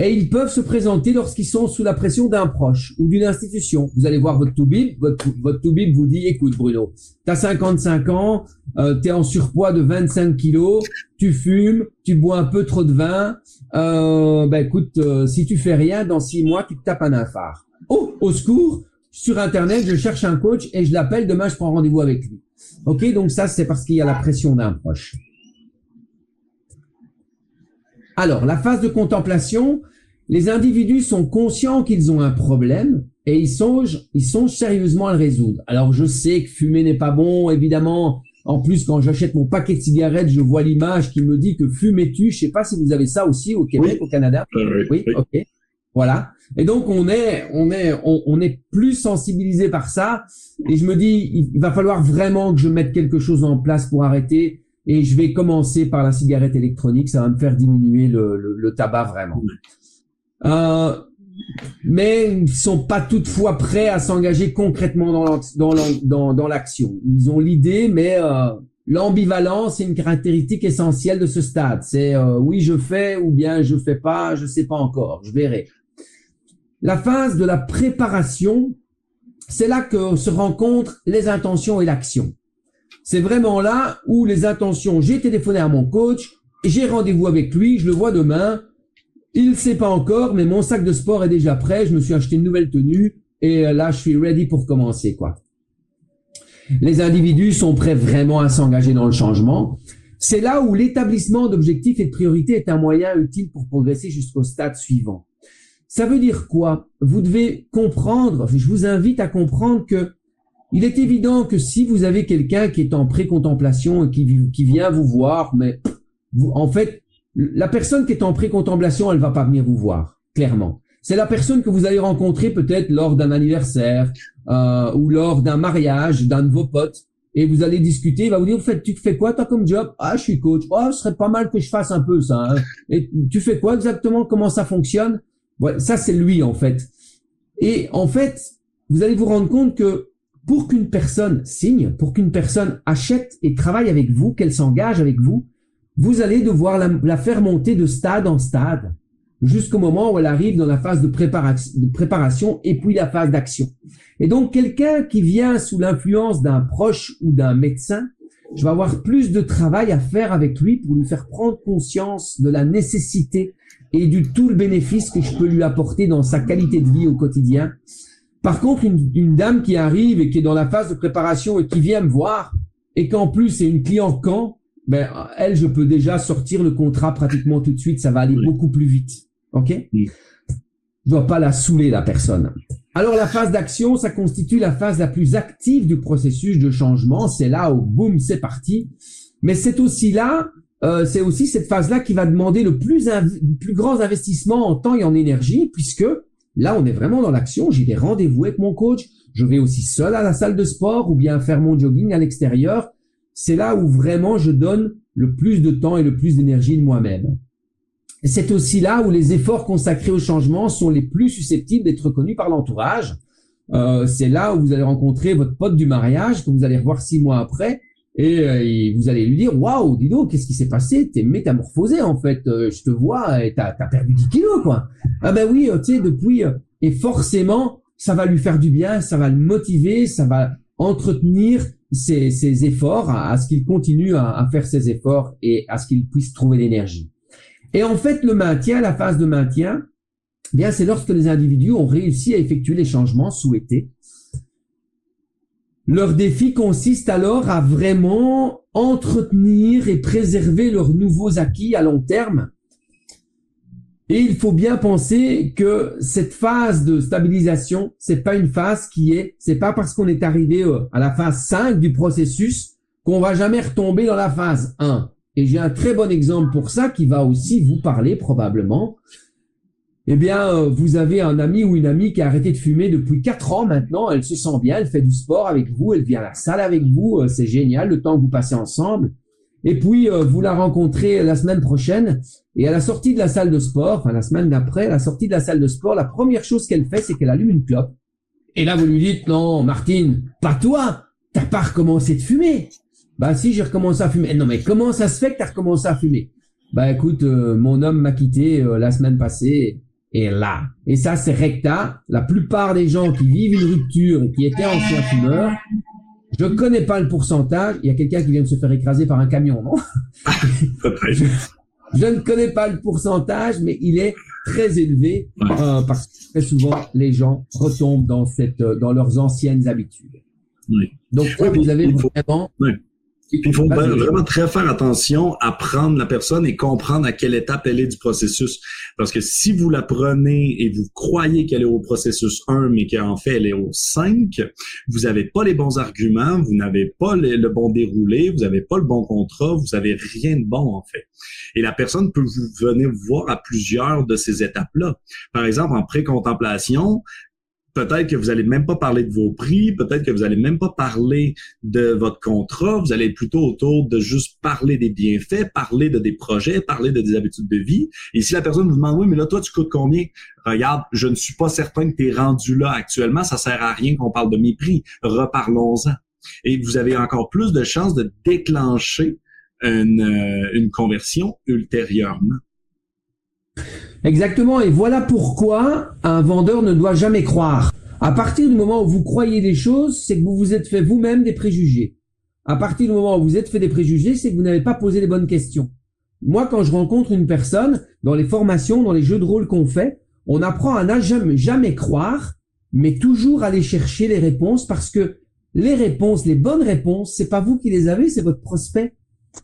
et ils peuvent se présenter lorsqu'ils sont sous la pression d'un proche ou d'une institution. Vous allez voir votre toubib, votre, votre toubib vous dit, écoute Bruno, tu as 55 ans, euh, tu es en surpoids de 25 kilos, tu fumes, tu bois un peu trop de vin, euh, ben écoute, euh, si tu fais rien, dans six mois, tu te tapes un phare. Oh, au secours, sur Internet, je cherche un coach et je l'appelle, demain je prends rendez-vous avec lui. Ok, donc ça c'est parce qu'il y a la pression d'un proche. Alors, la phase de contemplation, les individus sont conscients qu'ils ont un problème et ils songent, ils songent sérieusement à le résoudre. Alors, je sais que fumer n'est pas bon, évidemment. En plus, quand j'achète mon paquet de cigarettes, je vois l'image qui me dit que fumez-tu. Je sais pas si vous avez ça aussi au Québec, au Canada. oui, ok. Voilà. Et donc on est, on est, on, est plus sensibilisé par ça. Et je me dis, il va falloir vraiment que je mette quelque chose en place pour arrêter et je vais commencer par la cigarette électronique. Ça va me faire diminuer le, le, tabac vraiment. Euh, mais ils sont pas toutefois prêts à s'engager concrètement dans dans dans, l'action. Ils ont l'idée, mais euh, l'ambivalence est une caractéristique essentielle de ce stade. C'est euh, oui je fais ou bien je fais pas, je sais pas encore, je verrai. La phase de la préparation, c'est là que se rencontrent les intentions et l'action. C'est vraiment là où les intentions. J'ai téléphoné à mon coach, j'ai rendez-vous avec lui, je le vois demain. Il ne sait pas encore, mais mon sac de sport est déjà prêt. Je me suis acheté une nouvelle tenue et euh, là, je suis ready pour commencer, quoi. Les individus sont prêts vraiment à s'engager dans le changement. C'est là où l'établissement d'objectifs et de priorités est un moyen utile pour progresser jusqu'au stade suivant. Ça veut dire quoi? Vous devez comprendre, je vous invite à comprendre que il est évident que si vous avez quelqu'un qui est en pré-contemplation et qui, vient vous voir, mais en fait, la personne qui est en pré-contemplation, elle va pas venir vous voir, clairement. C'est la personne que vous allez rencontrer peut-être lors d'un anniversaire euh, ou lors d'un mariage d'un de vos potes. Et vous allez discuter, il va vous dire, fait, tu fais quoi toi comme job? Ah, je suis coach. Oh, ce serait pas mal que je fasse un peu ça. Hein. Et tu fais quoi exactement? Comment ça fonctionne? Ouais, Ça, c'est lui en fait. Et en fait, vous allez vous rendre compte que pour qu'une personne signe, pour qu'une personne achète et travaille avec vous, qu'elle s'engage avec vous, vous allez devoir la, faire monter de stade en stade jusqu'au moment où elle arrive dans la phase de, préparation et puis la phase d'action. Et donc quelqu'un qui vient sous l'influence d'un proche ou d'un médecin, je vais avoir plus de travail à faire avec lui pour lui faire prendre conscience de la nécessité et du tout le bénéfice que je peux lui apporter dans sa qualité de vie au quotidien. Par contre, une, une dame qui arrive et qui est dans la phase de préparation et qui vient me voir et qu'en plus c'est une cliente quand, ben, elle, je peux déjà sortir le contrat pratiquement tout de suite. Ça va aller beaucoup plus vite. OK? Je dois pas la saouler, la personne. Alors, la phase d'action, ça constitue la phase la plus active du processus de changement. C'est là où, boum, c'est parti. Mais c'est aussi là, euh, c'est aussi cette phase-là qui va demander le plus, plus grand investissement en temps et en énergie, puisque là, on est vraiment dans l'action. J'ai des rendez-vous avec mon coach. Je vais aussi seul à la salle de sport ou bien faire mon jogging à l'extérieur c'est là où vraiment je donne le plus de temps et le plus d'énergie de moi-même. C'est aussi là où les efforts consacrés au changement sont les plus susceptibles d'être reconnus par l'entourage. Euh, c'est là où vous allez rencontrer votre pote du mariage que vous allez revoir six mois après et, euh, vous allez lui dire waouh dis donc qu'est-ce qui s'est passé? T'es métamorphosé en fait euh, je te vois et t'as as perdu 10 kilos quoi ah ben oui tu sais depuis et forcément ça va lui faire du bien ça va le motiver ça va entretenir ses, efforts, à, ce qu'il continue à, faire ses efforts et à ce qu'il puisse trouver l'énergie. Et en fait, le maintien, la phase de maintien, eh bien, c'est lorsque les individus ont réussi à effectuer les changements souhaités. Leur défi consiste alors à vraiment entretenir et préserver leurs nouveaux acquis à long terme et il faut bien penser que cette phase de stabilisation, c'est pas une phase qui est, c'est pas parce qu'on est arrivé euh, à la phase 5 du processus qu'on va jamais retomber dans la phase 1. Et j'ai un très bon exemple pour ça qui va aussi vous parler probablement. Eh bien, euh, vous avez un ami ou une amie qui a arrêté de fumer depuis 4 ans maintenant, elle se sent bien, elle fait du sport avec vous, elle vient à la salle avec vous, euh, c'est génial le temps que vous passez ensemble. Et puis, euh, vous la rencontrez la semaine prochaine. Et à la sortie de la salle de sport, enfin la semaine d'après, à la sortie de la salle de sport, la première chose qu'elle fait, c'est qu'elle allume une clope. Et là, vous lui dites, non, Martine, pas toi, t'as pas recommencé de fumer. Bah si, j'ai recommencé à fumer. Non, mais comment ça se fait que t'as recommencé à fumer? Bah écoute, euh, mon homme m'a quitté euh, la semaine passée. Et là, et ça c'est recta. La plupart des gens qui vivent une rupture et qui étaient anciens fumeurs, je connais pas le pourcentage. Il y a quelqu'un qui vient de se faire écraser par un camion, non? Je, je, ne connais pas le pourcentage, mais il est très élevé euh, parce que très souvent les gens retombent dans cette, euh, dans leurs anciennes habitudes. Oui. Donc vous avez vraiment il faut vraiment très faire attention à prendre la personne et comprendre à quelle étape elle est du processus. Parce que si vous la prenez et vous croyez qu'elle est au processus 1, mais qu'en fait elle est au 5, vous n'avez pas les bons arguments, vous n'avez pas le, bon déroulé, vous n'avez pas le bon contrat, vous n'avez rien de bon en fait. Et la personne peut vous venir voir à plusieurs de ces étapes-là. Par exemple, en pré-contemplation, peut-être que vous allez même pas parler de vos prix, peut-être que vous allez même pas parler de votre contrat, vous allez plutôt autour de juste parler des bienfaits, parler de des projets, parler de des habitudes de vie. Et si la personne vous demande, oui, mais là, toi, tu coûtes combien? Regarde, je ne suis pas certain que tu es rendu là actuellement, ça sert à rien qu'on parle de mes prix. Reparlons-en. Et vous avez encore plus de chances de déclencher une, euh, une conversion ultérieurement. Exactement, et voilà pourquoi un vendeur ne doit jamais croire. À partir du moment où vous croyez des choses, c'est que vous vous êtes fait vous-même des préjugés. À partir du moment où vous êtes fait des préjugés, c'est que vous n'avez pas posé les bonnes questions. Moi, quand je rencontre une personne, dans les formations, dans les jeux de rôle qu'on fait, on apprend à ne jamais, jamais croire, mais toujours aller chercher les réponses parce que les réponses, les bonnes réponses, c'est pas vous qui les avez, c'est votre prospect.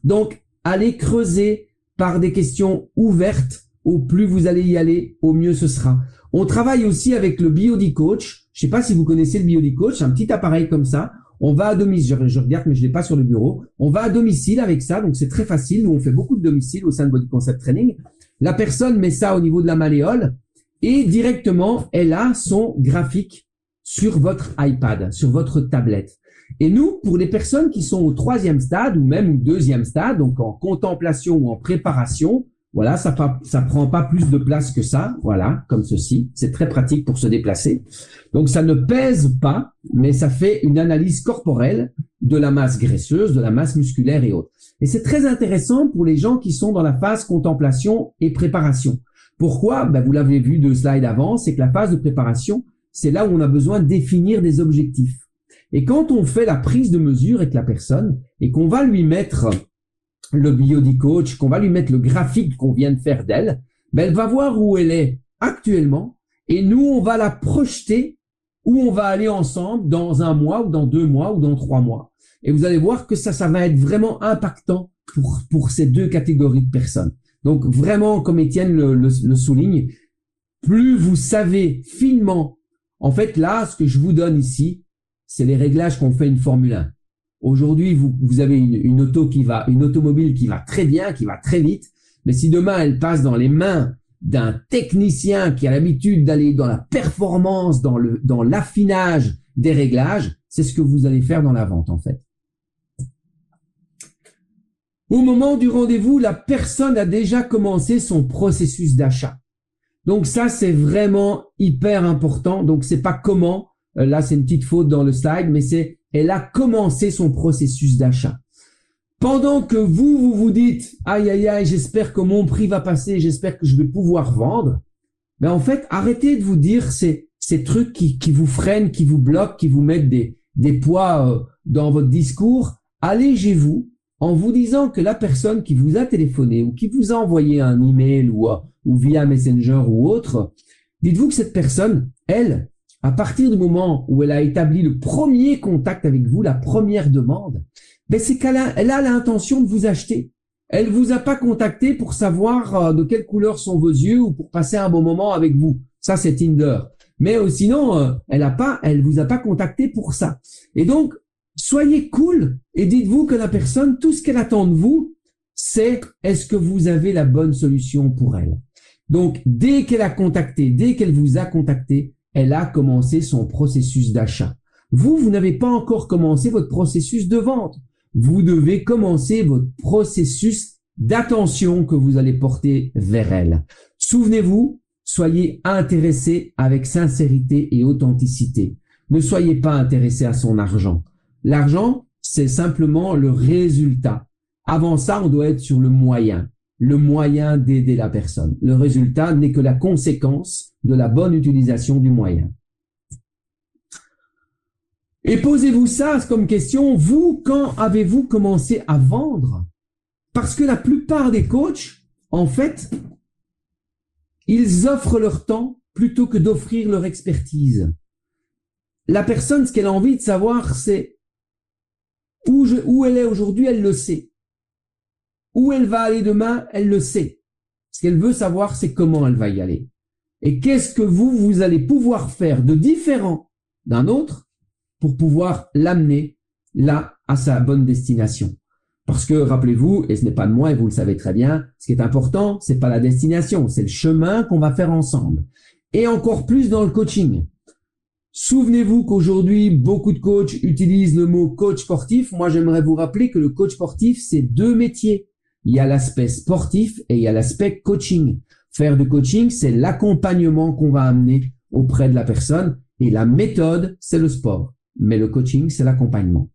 Donc, allez creuser par des questions ouvertes au plus vous allez y aller, au mieux ce sera. On travaille aussi avec le BioD Coach. Je sais pas si vous connaissez le BioD Coach, un petit appareil comme ça. On va à domicile, je, regarde mais je l'ai pas sur le bureau. On va à domicile avec ça, donc c'est très facile. Nous on fait beaucoup de domicile au sein de Body Concept Training. La personne met ça au niveau de la malléole et directement elle a son graphique sur votre iPad, sur votre tablette. Et nous, pour les personnes qui sont au troisième stade ou même au deuxième stade, donc en contemplation ou en préparation, voilà, ça, prend pas plus de place que ça. Voilà, comme ceci. C'est très pratique pour se déplacer. Donc, ça ne pèse pas, mais ça fait une analyse corporelle de la masse graisseuse, de la masse musculaire et autres. Et c'est très intéressant pour les gens qui sont dans la phase contemplation et préparation. Pourquoi? Ben, Vous l'avez vu deux slides avant, c'est que la phase de préparation, c'est là où on a besoin de définir des objectifs. Et quand on fait la prise de mesure avec la personne et qu'on va lui mettre le Biodi Coach, qu'on va lui mettre le graphique qu'on vient de faire d'elle, ben elle va voir où elle est actuellement et nous, on va la projeter où on va aller ensemble dans un mois ou dans deux mois ou dans trois mois. Et vous allez voir que ça, ça va être vraiment impactant pour, pour ces deux catégories de personnes. Donc vraiment, comme Étienne le, le, le souligne, plus vous savez finement, en fait là, ce que je vous donne ici, c'est les réglages qu'on fait une Formule 1. Aujourd'hui, vous, vous avez une, une, auto qui va, une automobile qui va très bien, qui va très vite. Mais si demain elle passe dans les mains d'un technicien qui a l'habitude d'aller dans la performance, dans le, dans l'affinage des réglages, c'est ce que vous allez faire dans la vente, en fait. Au moment du rendez-vous, la personne a déjà commencé son processus d'achat. Donc ça, c'est vraiment hyper important. Donc c'est pas comment. Euh, là, c'est une petite faute dans le slide, mais c'est elle a commencé son processus d'achat. Pendant que vous, vous vous dites, aïe, aïe, aïe, j'espère que mon prix va passer, j'espère que je vais pouvoir vendre, mais en fait, arrêtez de vous dire ces, ces trucs qui, qui vous freinent, qui vous bloquent, qui vous mettent des, des poids euh, dans votre discours. Allégez-vous en vous disant que la personne qui vous a téléphoné ou qui vous a envoyé un email ou, ou via Messenger ou autre, dites-vous que cette personne, elle, à partir du moment où elle a établi le premier contact avec vous, la première demande, ben c'est qu'elle a, elle a l'intention de vous acheter. Elle vous a pas contacté pour savoir euh, de quelle couleur sont vos yeux ou pour passer un bon moment avec vous. Ça, c'est Tinder. Mais euh, sinon, euh, elle a pas, elle vous a pas contacté pour ça. Et donc, soyez cool et dites-vous que la personne, tout ce qu'elle attend de vous, c'est est-ce que vous avez la bonne solution pour elle. Donc, dès qu'elle a contacté, dès qu'elle vous a contacté, elle a commencé son processus d'achat. Vous, vous n'avez pas encore commencé votre processus de vente. Vous devez commencer votre processus d'attention que vous allez porter vers elle. Souvenez-vous, soyez intéressé avec sincérité et authenticité. Ne soyez pas intéressé à son argent. L'argent, c'est simplement le résultat. Avant ça, on doit être sur le moyen le moyen d'aider la personne. Le résultat n'est que la conséquence de la bonne utilisation du moyen. Et posez-vous ça comme question, vous, quand avez-vous commencé à vendre? Parce que la plupart des coachs, en fait, ils offrent leur temps plutôt que d'offrir leur expertise. La personne, ce qu'elle a envie de savoir, c'est où, elle est aujourd'hui, elle le sait. Où elle va aller demain, elle le sait. Ce qu'elle veut savoir, c'est comment elle va y aller. Et qu'est-ce que vous, vous allez pouvoir faire de différent d'un autre pour pouvoir l'amener là à sa bonne destination? Parce que rappelez-vous, et ce n'est pas de moi et vous le savez très bien, ce qui est important, c'est pas la destination, c'est le chemin qu'on va faire ensemble. Et encore plus dans le coaching. Souvenez-vous qu'aujourd'hui, beaucoup de coachs utilisent le mot coach sportif. Moi, j'aimerais vous rappeler que le coach sportif, c'est deux métiers. Il y a l'aspect sportif et il y a l'aspect coaching. Faire du coaching, c'est l'accompagnement qu'on va amener auprès de la personne et la méthode, c'est le sport. Mais le coaching, c'est l'accompagnement.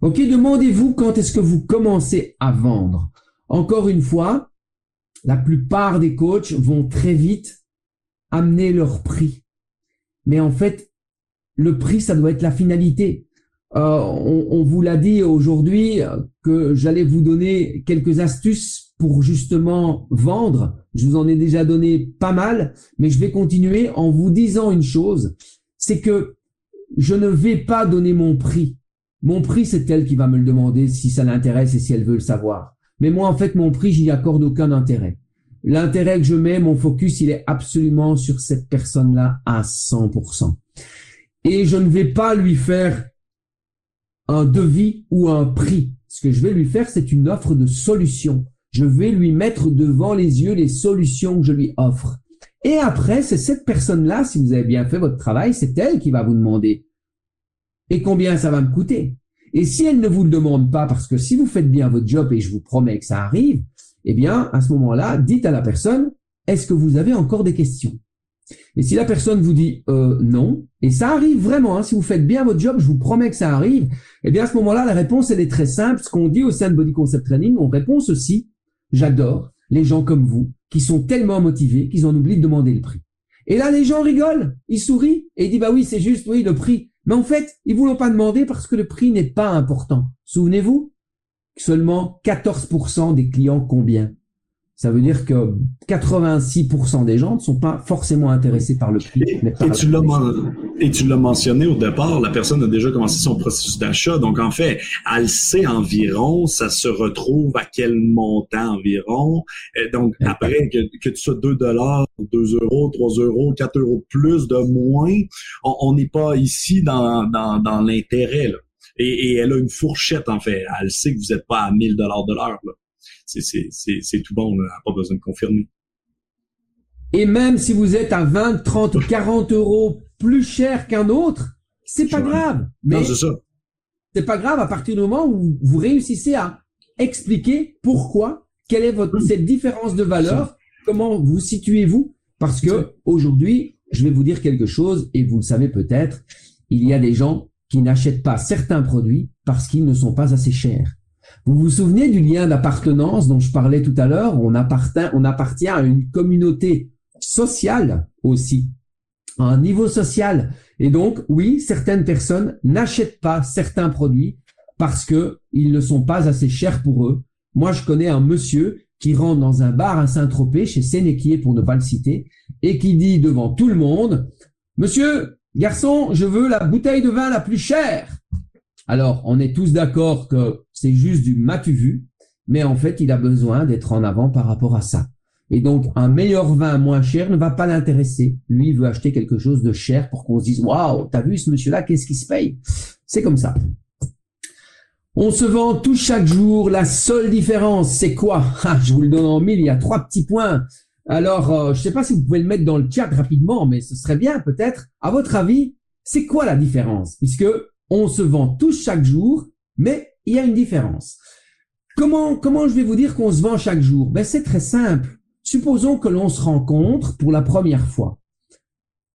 Ok, demandez-vous quand est-ce que vous commencez à vendre. Encore une fois, la plupart des coachs vont très vite amener leur prix. Mais en fait, le prix, ça doit être la finalité. Euh, on, vous l'a dit aujourd'hui euh, que j'allais vous donner quelques astuces pour justement vendre. Je vous en ai déjà donné pas mal, mais je vais continuer en vous disant une chose, c'est que je ne vais pas donner mon prix. Mon prix, c'est elle qui va me le demander si ça l'intéresse et si elle veut le savoir. Mais moi, en fait, mon prix, j'y accorde aucun intérêt. L'intérêt que je mets, mon focus, il est absolument sur cette personne-là à 100%. Et je ne vais pas lui faire un devis ou un prix. Ce que je vais lui faire, c'est une offre de solution. Je vais lui mettre devant les yeux les solutions que je lui offre. Et après, c'est cette personne-là, si vous avez bien fait votre travail, c'est elle qui va vous demander. Et combien ça va me coûter? Et si elle ne vous le demande pas, parce que si vous faites bien votre job et je vous promets que ça arrive, eh bien, à ce moment-là, dites à la personne, est-ce que vous avez encore des questions? Et si la personne vous dit euh, non, et ça arrive vraiment, hein, si vous faites bien votre job, je vous promets que ça arrive, eh bien à ce moment-là, la réponse, elle est très simple. Ce qu'on dit au sein de Body Concept Training, on répond ceci, j'adore les gens comme vous, qui sont tellement motivés qu'ils en oublient de demander le prix. Et là, les gens rigolent, ils sourient, et ils disent, bah oui, c'est juste, oui, le prix. Mais en fait, ils vous l'ont pas demandé parce que le prix n'est pas important. Souvenez-vous, seulement 14% des clients combien? Ça veut dire que 86% des gens ne sont pas forcément intéressés par le prix. Et, tu l'as mentionné au départ, la personne a déjà commencé son processus d'achat. Donc, en fait, elle sait environ, ça se retrouve à quel montant environ. Et donc, après, que, que tu sois 2 dollars, 2 euros, 3 euros, 4 euros de plus, de moins, on n'est pas ici dans, dans, dans l'intérêt. Et, et, elle a une fourchette, en fait. Elle sait que vous n'êtes pas à 1000 dollars de l'heure c'est tout bon, on n'a pas besoin de confirmer. Et même si vous êtes à 20, 30 ou 40 euros plus cher qu'un autre, c'est pas grave. Mais c'est ça. C'est pas grave à partir du moment où vous réussissez à expliquer pourquoi, quelle est votre, cette différence de valeur, comment vous situez-vous, parce que aujourd'hui, je vais vous dire quelque chose et vous le savez peut-être, il y a des gens qui n'achètent pas certains produits parce qu'ils ne sont pas assez chers. Vous vous souvenez du lien d'appartenance dont je parlais tout à l'heure? On appartient, on appartient à une communauté sociale aussi, à un niveau social. Et donc, oui, certaines personnes n'achètent pas certains produits parce que ils ne sont pas assez chers pour eux. Moi, je connais un monsieur qui rentre dans un bar à Saint-Tropez, chez Sénéquier pour ne pas le citer, et qui dit devant tout le monde, Monsieur, garçon, je veux la bouteille de vin la plus chère. Alors, on est tous d'accord que c'est juste du matu vu, mais en fait, il a besoin d'être en avant par rapport à ça. Et donc, un meilleur vin moins cher ne va pas l'intéresser. Lui, il veut acheter quelque chose de cher pour qu'on se dise, waouh, t'as vu ce monsieur-là, qu'est-ce qui se paye? C'est comme ça. On se vend tout chaque jour. La seule différence, c'est quoi? Ah, Je vous le donne en mille. Il y a trois petits points. Alors, euh, je ne sais pas si vous pouvez le mettre dans le chat rapidement, mais ce serait bien peut-être. À votre avis, c'est quoi la différence? Puisque on se vend tous chaque jour, mais il y a une différence. Comment, comment je vais vous dire qu'on se vend chaque jour? Ben c'est très simple. Supposons que l'on se rencontre pour la première fois.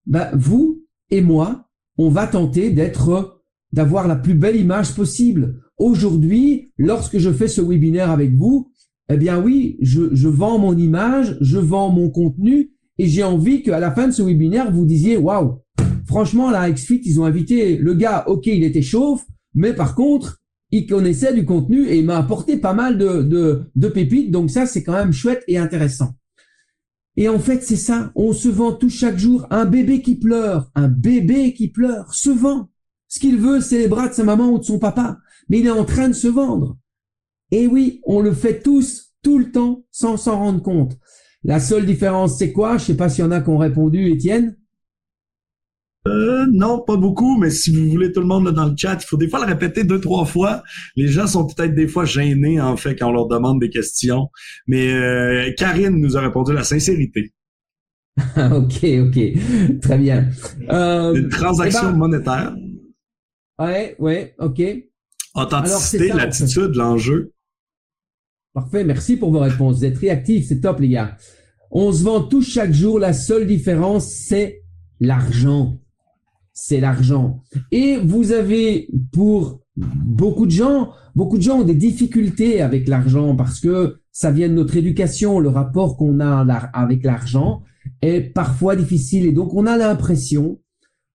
Ben, vous et moi, on va tenter d'être, d'avoir la plus belle image possible. Aujourd'hui, lorsque je fais ce webinaire avec vous, eh bien oui, je, je vends mon image, je vends mon contenu et j'ai envie qu'à la fin de ce webinaire, vous disiez, waouh, franchement, la XFIT, ils ont invité le gars, ok, il était chauve, mais par contre, il connaissait du contenu et il m'a apporté pas mal de, de, de pépites. Donc ça, c'est quand même chouette et intéressant. Et en fait, c'est ça. On se vend tout chaque jour. Un bébé qui pleure, un bébé qui pleure, se vend. Ce qu'il veut, c'est les bras de sa maman ou de son papa. Mais il est en train de se vendre. Et oui, on le fait tous, tout le temps, sans s'en rendre compte. La seule différence, c'est quoi? Je sais pas s'il y en a qui ont répondu, Étienne. Euh, non, pas beaucoup, mais si vous voulez tout le monde dans le chat, il faut des fois le répéter deux, trois fois. Les gens sont peut-être des fois gênés, en fait, quand on leur demande des questions. Mais euh, Karine nous a répondu la sincérité. ok, ok, très bien. Euh, Une transaction eh ben, monétaire. Ouais, ouais, ok. Authenticité, l'attitude, l'enjeu. Parfait, merci pour vos réponses. Vous êtes réactifs, c'est top les gars. On se vend tous chaque jour, la seule différence, c'est l'argent. C'est l'argent. Et vous avez, pour beaucoup de gens, beaucoup de gens ont des difficultés avec l'argent parce que ça vient de notre éducation, le rapport qu'on a avec l'argent est parfois difficile et donc on a l'impression,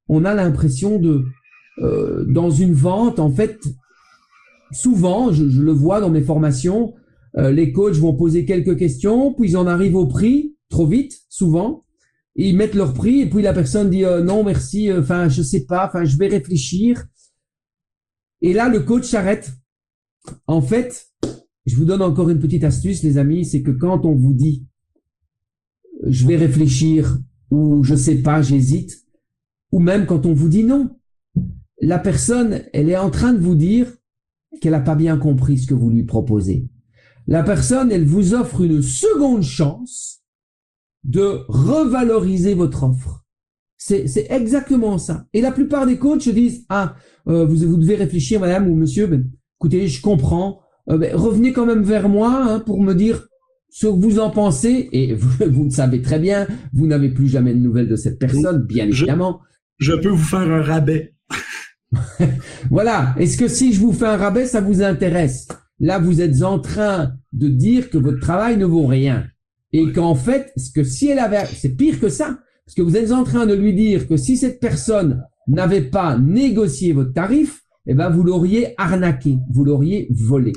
on a l'impression de euh, dans une vente en fait souvent je, le vois dans mes formations, euh, les coachs vont poser quelques questions puis ils en arrivent au prix trop vite souvent ils mettent leur prix et puis la personne dit euh, non merci enfin je sais pas enfin je vais réfléchir et là le coach s'arrête en fait je vous donne encore une petite astuce les amis c'est que quand on vous dit je vais réfléchir ou je sais pas, j'hésite, ou même quand on vous dit non. La personne, elle est en train de vous dire qu'elle n'a pas bien compris ce que vous lui proposez. La personne, elle vous offre une seconde chance de revaloriser votre offre. C'est exactement ça. Et la plupart des coachs disent, ah, euh, vous, vous devez réfléchir, madame ou monsieur, ben, écoutez, je comprends, euh, ben, revenez quand même vers moi hein, pour me dire ce que vous en pensez, et vous, vous savez très bien, vous n'avez plus jamais de nouvelles de cette personne, bien évidemment. Je peux vous faire un rabais. voilà. Est-ce que si je vous fais un rabais, ça vous intéresse? Là, vous êtes en train de dire que votre travail ne vaut rien. Et qu'en fait, ce que si elle avait, c'est pire que ça. Parce que vous êtes en train de lui dire que si cette personne n'avait pas négocié votre tarif, eh ben, vous l'auriez arnaqué, vous l'auriez volé.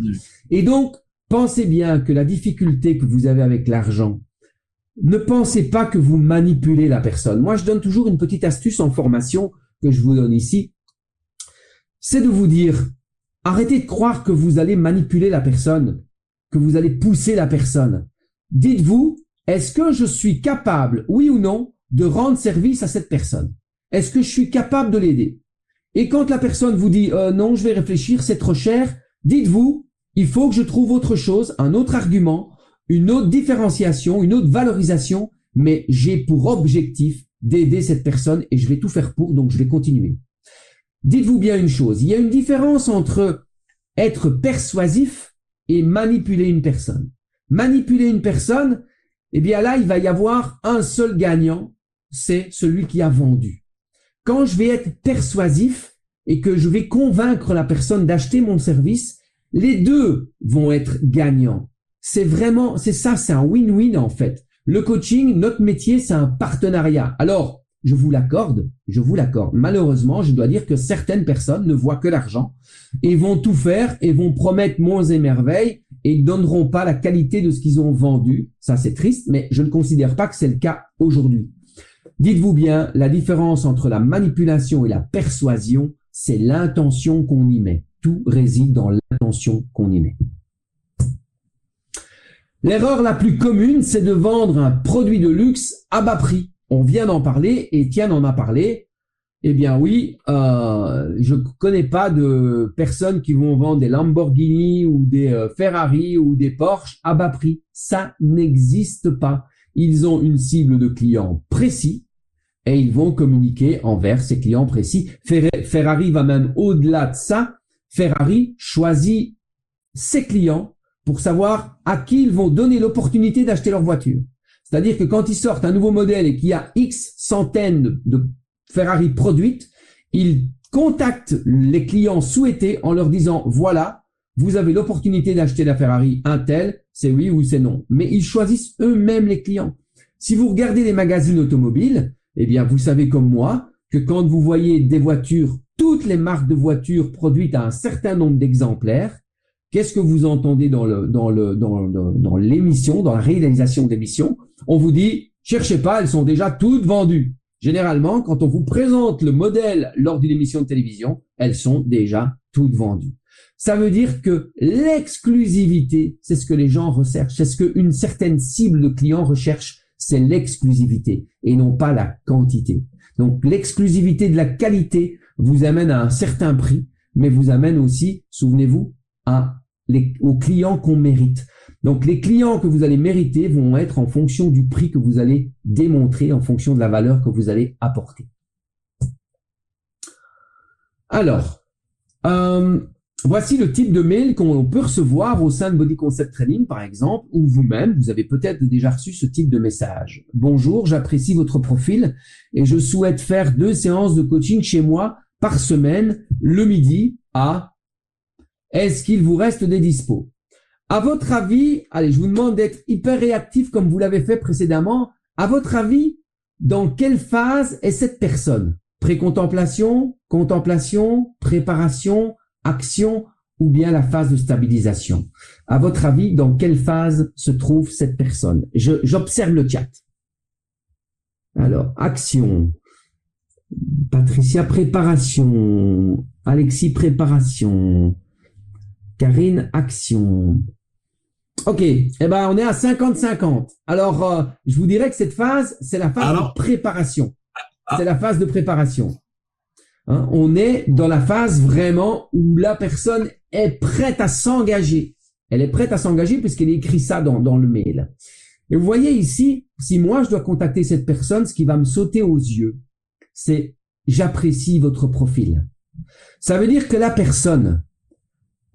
Et donc, Pensez bien que la difficulté que vous avez avec l'argent, ne pensez pas que vous manipulez la personne. Moi, je donne toujours une petite astuce en formation que je vous donne ici. C'est de vous dire, arrêtez de croire que vous allez manipuler la personne, que vous allez pousser la personne. Dites-vous, est-ce que je suis capable, oui ou non, de rendre service à cette personne? Est-ce que je suis capable de l'aider? Et quand la personne vous dit, euh, non, je vais réfléchir, c'est trop cher, dites-vous, il faut que je trouve autre chose, un autre argument, une autre différenciation, une autre valorisation, mais j'ai pour objectif d'aider cette personne et je vais tout faire pour, donc je vais continuer. Dites-vous bien une chose, il y a une différence entre être persuasif et manipuler une personne. Manipuler une personne, eh bien là, il va y avoir un seul gagnant, c'est celui qui a vendu. Quand je vais être persuasif et que je vais convaincre la personne d'acheter mon service, les deux vont être gagnants. C'est vraiment, c'est ça, c'est un win-win en fait. Le coaching, notre métier, c'est un partenariat. Alors, je vous l'accorde, je vous l'accorde. Malheureusement, je dois dire que certaines personnes ne voient que l'argent et vont tout faire et vont promettre monts et merveilles et donneront pas la qualité de ce qu'ils ont vendu. Ça, c'est triste, mais je ne considère pas que c'est le cas aujourd'hui. Dites-vous bien, la différence entre la manipulation et la persuasion, c'est l'intention qu'on y met. Tout réside dans l'intention qu'on y met. L'erreur la plus commune, c'est de vendre un produit de luxe à bas prix. On vient d'en parler, Étienne en a parlé. Eh bien oui, euh, je ne connais pas de personnes qui vont vendre des Lamborghini ou des euh, Ferrari ou des Porsche à bas prix. Ça n'existe pas. Ils ont une cible de clients précis et ils vont communiquer envers ces clients précis. Ferrari va même au-delà de ça. Ferrari choisit ses clients pour savoir à qui ils vont donner l'opportunité d'acheter leur voiture. C'est-à-dire que quand ils sortent un nouveau modèle et qu'il y a X centaines de Ferrari produites, ils contactent les clients souhaités en leur disant, voilà, vous avez l'opportunité d'acheter la Ferrari Intel, c'est oui ou c'est non. Mais ils choisissent eux-mêmes les clients. Si vous regardez les magazines automobiles, eh bien, vous savez comme moi que quand vous voyez des voitures toutes les marques de voitures produites à un certain nombre d'exemplaires. Qu'est-ce que vous entendez dans le dans le dans l'émission, dans la réalisation d'émissions? On vous dit cherchez pas, elles sont déjà toutes vendues. Généralement, quand on vous présente le modèle lors d'une émission de télévision, elles sont déjà toutes vendues. Ça veut dire que l'exclusivité, c'est ce que les gens recherchent, c'est ce qu'une certaine cible de clients recherche, c'est l'exclusivité et non pas la quantité. Donc l'exclusivité de la qualité vous amène à un certain prix, mais vous amène aussi, souvenez-vous, aux clients qu'on mérite. Donc les clients que vous allez mériter vont être en fonction du prix que vous allez démontrer, en fonction de la valeur que vous allez apporter. Alors, euh, voici le type de mail qu'on peut recevoir au sein de Body Concept Training, par exemple, ou vous-même, vous avez peut-être déjà reçu ce type de message. Bonjour, j'apprécie votre profil et je souhaite faire deux séances de coaching chez moi par semaine, le midi, à est-ce qu'il vous reste des dispos? À votre avis, allez, je vous demande d'être hyper réactif comme vous l'avez fait précédemment. À votre avis, dans quelle phase est cette personne? Précontemplation, contemplation, préparation, action ou bien la phase de stabilisation? À votre avis, dans quelle phase se trouve cette personne? J'observe le chat. Alors, action. Patricia, préparation. Alexis, préparation. Karine, action. Ok, eh ben on est à 50-50. Alors, euh, je vous dirais que cette phase, c'est la phase de préparation. Ah. C'est la phase de préparation. Hein, on est dans la phase vraiment où la personne est prête à s'engager. Elle est prête à s'engager puisqu'elle écrit ça dans, dans le mail. Et vous voyez ici, si moi je dois contacter cette personne, ce qui va me sauter aux yeux, c'est j'apprécie votre profil. Ça veut dire que la personne,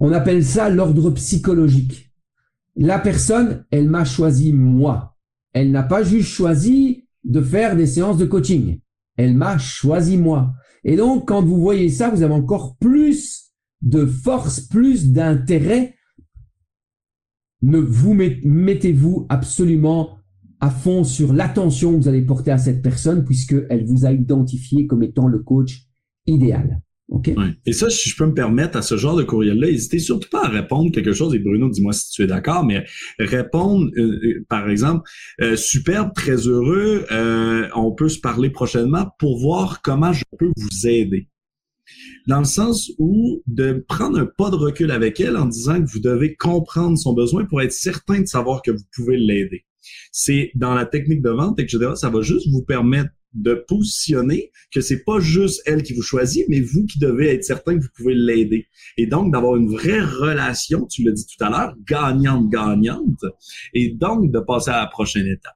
on appelle ça l'ordre psychologique. La personne, elle m'a choisi moi. Elle n'a pas juste choisi de faire des séances de coaching. Elle m'a choisi moi. Et donc, quand vous voyez ça, vous avez encore plus de force, plus d'intérêt. Ne vous mettez-vous absolument à fond sur l'attention que vous allez porter à cette personne puisqu'elle vous a identifié comme étant le coach idéal. Et ça, si je peux me permettre à ce genre de courriel-là, n'hésitez surtout pas à répondre quelque chose. Et Bruno, dis-moi si tu es d'accord, mais répondre, euh, euh, par exemple, euh, superbe, très heureux, on peut se parler prochainement pour voir comment je peux vous aider. Dans le sens où de prendre un pas de recul avec elle en disant que vous devez comprendre son besoin pour être certain de savoir que vous pouvez l'aider. C'est dans la technique de vente, etc. Ça va juste vous permettre de positionner que c'est pas juste elle qui vous choisit, mais vous qui devez être certain que vous pouvez l'aider. Et donc d'avoir une vraie relation, tu l'as dit tout à l'heure, gagnante-gagnante, et donc de passer à la prochaine étape.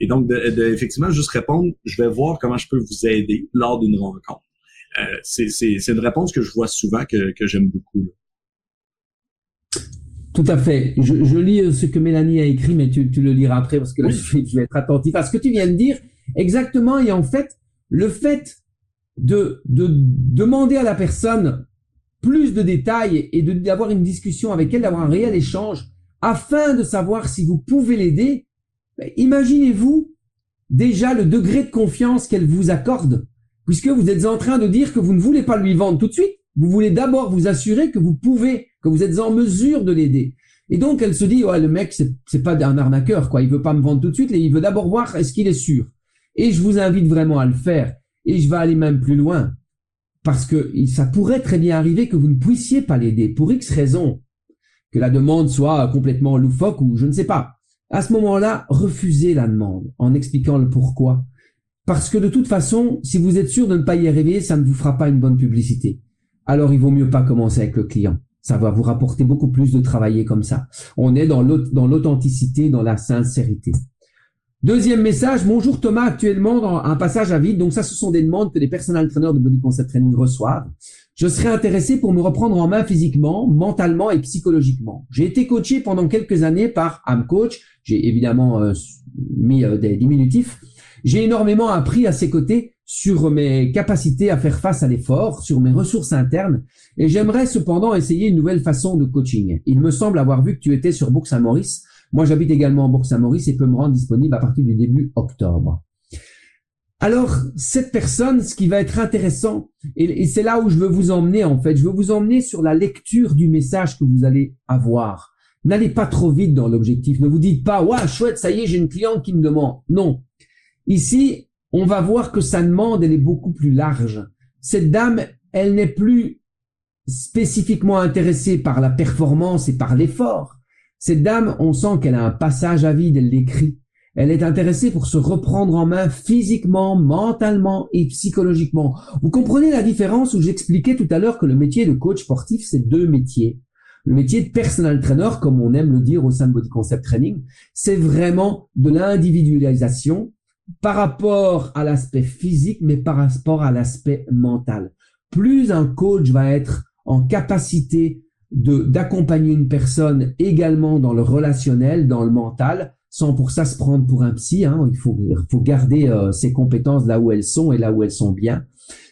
Et donc de, effectivement juste répondre, je vais voir comment je peux vous aider lors d'une rencontre. Euh, c'est une réponse que je vois souvent que, que j'aime beaucoup. Tout à fait. Je, je, lis ce que Mélanie a écrit, mais tu, tu le liras après parce que là, je, je vais être attentif à ce que tu viens de dire. Exactement. Et en fait, le fait de, de demander à la personne plus de détails et d'avoir une discussion avec elle, d'avoir un réel échange, afin de savoir si vous pouvez l'aider, ben, imaginez-vous déjà le degré de confiance qu'elle vous accorde, puisque vous êtes en train de dire que vous ne voulez pas lui vendre tout de suite, vous voulez d'abord vous assurer que vous pouvez, que vous êtes en mesure de l'aider. Et donc elle se dit, ouais, le mec, c'est pas un arnaqueur, quoi. Il veut pas me vendre tout de suite, et il veut d'abord voir est-ce qu'il est sûr. Et je vous invite vraiment à le faire. Et je vais aller même plus loin. Parce que ça pourrait très bien arriver que vous ne puissiez pas l'aider pour X raisons. Que la demande soit complètement loufoque ou je ne sais pas. À ce moment-là, refusez la demande en expliquant le pourquoi. Parce que de toute façon, si vous êtes sûr de ne pas y arriver, ça ne vous fera pas une bonne publicité. Alors il vaut mieux pas commencer avec le client. Ça va vous rapporter beaucoup plus de travailler comme ça. On est dans l'authenticité, dans la sincérité. Deuxième message, bonjour Thomas, actuellement dans un passage à vide. Donc ça, ce sont des demandes que les personal trainers de Body Concept Training reçoivent. Je serais intéressé pour me reprendre en main physiquement, mentalement et psychologiquement. J'ai été coaché pendant quelques années par AmCoach. J'ai évidemment euh, mis euh, des diminutifs. J'ai énormément appris à ses côtés sur mes capacités à faire face à l'effort, sur mes ressources internes, et j'aimerais cependant essayer une nouvelle façon de coaching. Il me semble avoir vu que tu étais sur Bourg Saint-Maurice moi, j'habite également en Bourg-Saint-Maurice et peux me rendre disponible à partir du début octobre. Alors, cette personne, ce qui va être intéressant, et, c'est là où je veux vous emmener en fait, je veux vous emmener sur la lecture du message que vous allez avoir. N'allez pas trop vite dans l'objectif. Ne vous dites pas, ouais, chouette, ça y est, j'ai une cliente qui me demande. Non. Ici, on va voir que sa demande, elle est beaucoup plus large. Cette dame, elle n'est plus spécifiquement intéressée par la performance et par l'effort. Cette dame, on sent qu'elle a un passage à vide, elle l'écrit. Elle est intéressée pour se reprendre en main physiquement, mentalement et psychologiquement. Vous comprenez la différence où j'expliquais tout à l'heure que le métier de coach sportif, c'est deux métiers. Le métier de personal trainer, comme on aime le dire au sein de Body Concept Training, c'est vraiment de l'individualisation par rapport à l'aspect physique, mais par rapport à l'aspect mental. Plus un coach va être en capacité d'accompagner une personne également dans le relationnel, dans le mental, sans pour ça se prendre pour un psy. Hein. Il faut, faut garder euh, ses compétences là où elles sont et là où elles sont bien.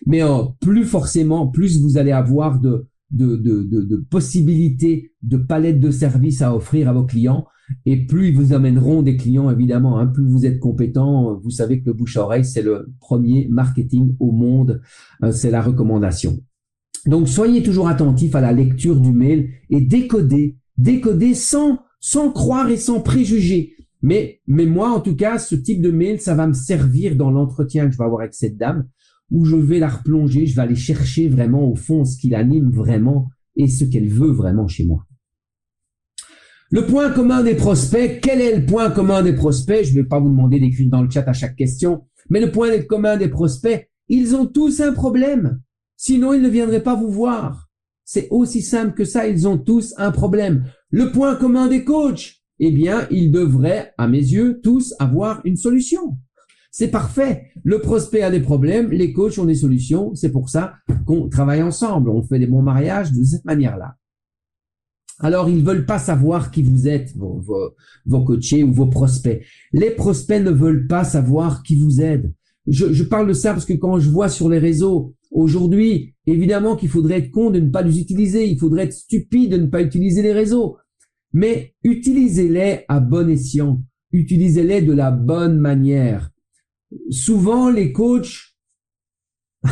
Mais euh, plus forcément, plus vous allez avoir de, de, de, de, possibilités, de palettes de services à offrir à vos clients, et plus ils vous amèneront des clients, évidemment. Hein. Plus vous êtes compétent, vous savez que le bouche à oreille, c'est le premier marketing au monde. Euh, c'est la recommandation. Donc, soyez toujours attentifs à la lecture du mail et décodez, décodez sans, sans croire et sans préjuger. Mais, mais moi, en tout cas, ce type de mail, ça va me servir dans l'entretien que je vais avoir avec cette dame, où je vais la replonger, je vais aller chercher vraiment au fond ce qui l'anime vraiment et ce qu'elle veut vraiment chez moi. Le point commun des prospects, quel est le point commun des prospects? Je ne vais pas vous demander d'écrire dans le chat à chaque question, mais le point commun des prospects, ils ont tous un problème. Sinon, ils ne viendraient pas vous voir. C'est aussi simple que ça, ils ont tous un problème. Le point commun des coachs, eh bien, ils devraient, à mes yeux, tous avoir une solution. C'est parfait. Le prospect a des problèmes, les coachs ont des solutions. C'est pour ça qu'on travaille ensemble. On fait des bons mariages de cette manière-là. Alors, ils veulent pas savoir qui vous êtes, vos, vos, coachés ou vos prospects. Les prospects ne veulent pas savoir qui vous aide. Je parle de ça parce que quand je vois sur les réseaux, aujourd'hui, évidemment qu'il faudrait être con de ne pas les utiliser. Il faudrait être stupide de ne pas utiliser les réseaux mais utilisez-les à bon escient, utilisez-les de la bonne manière. Souvent, les coachs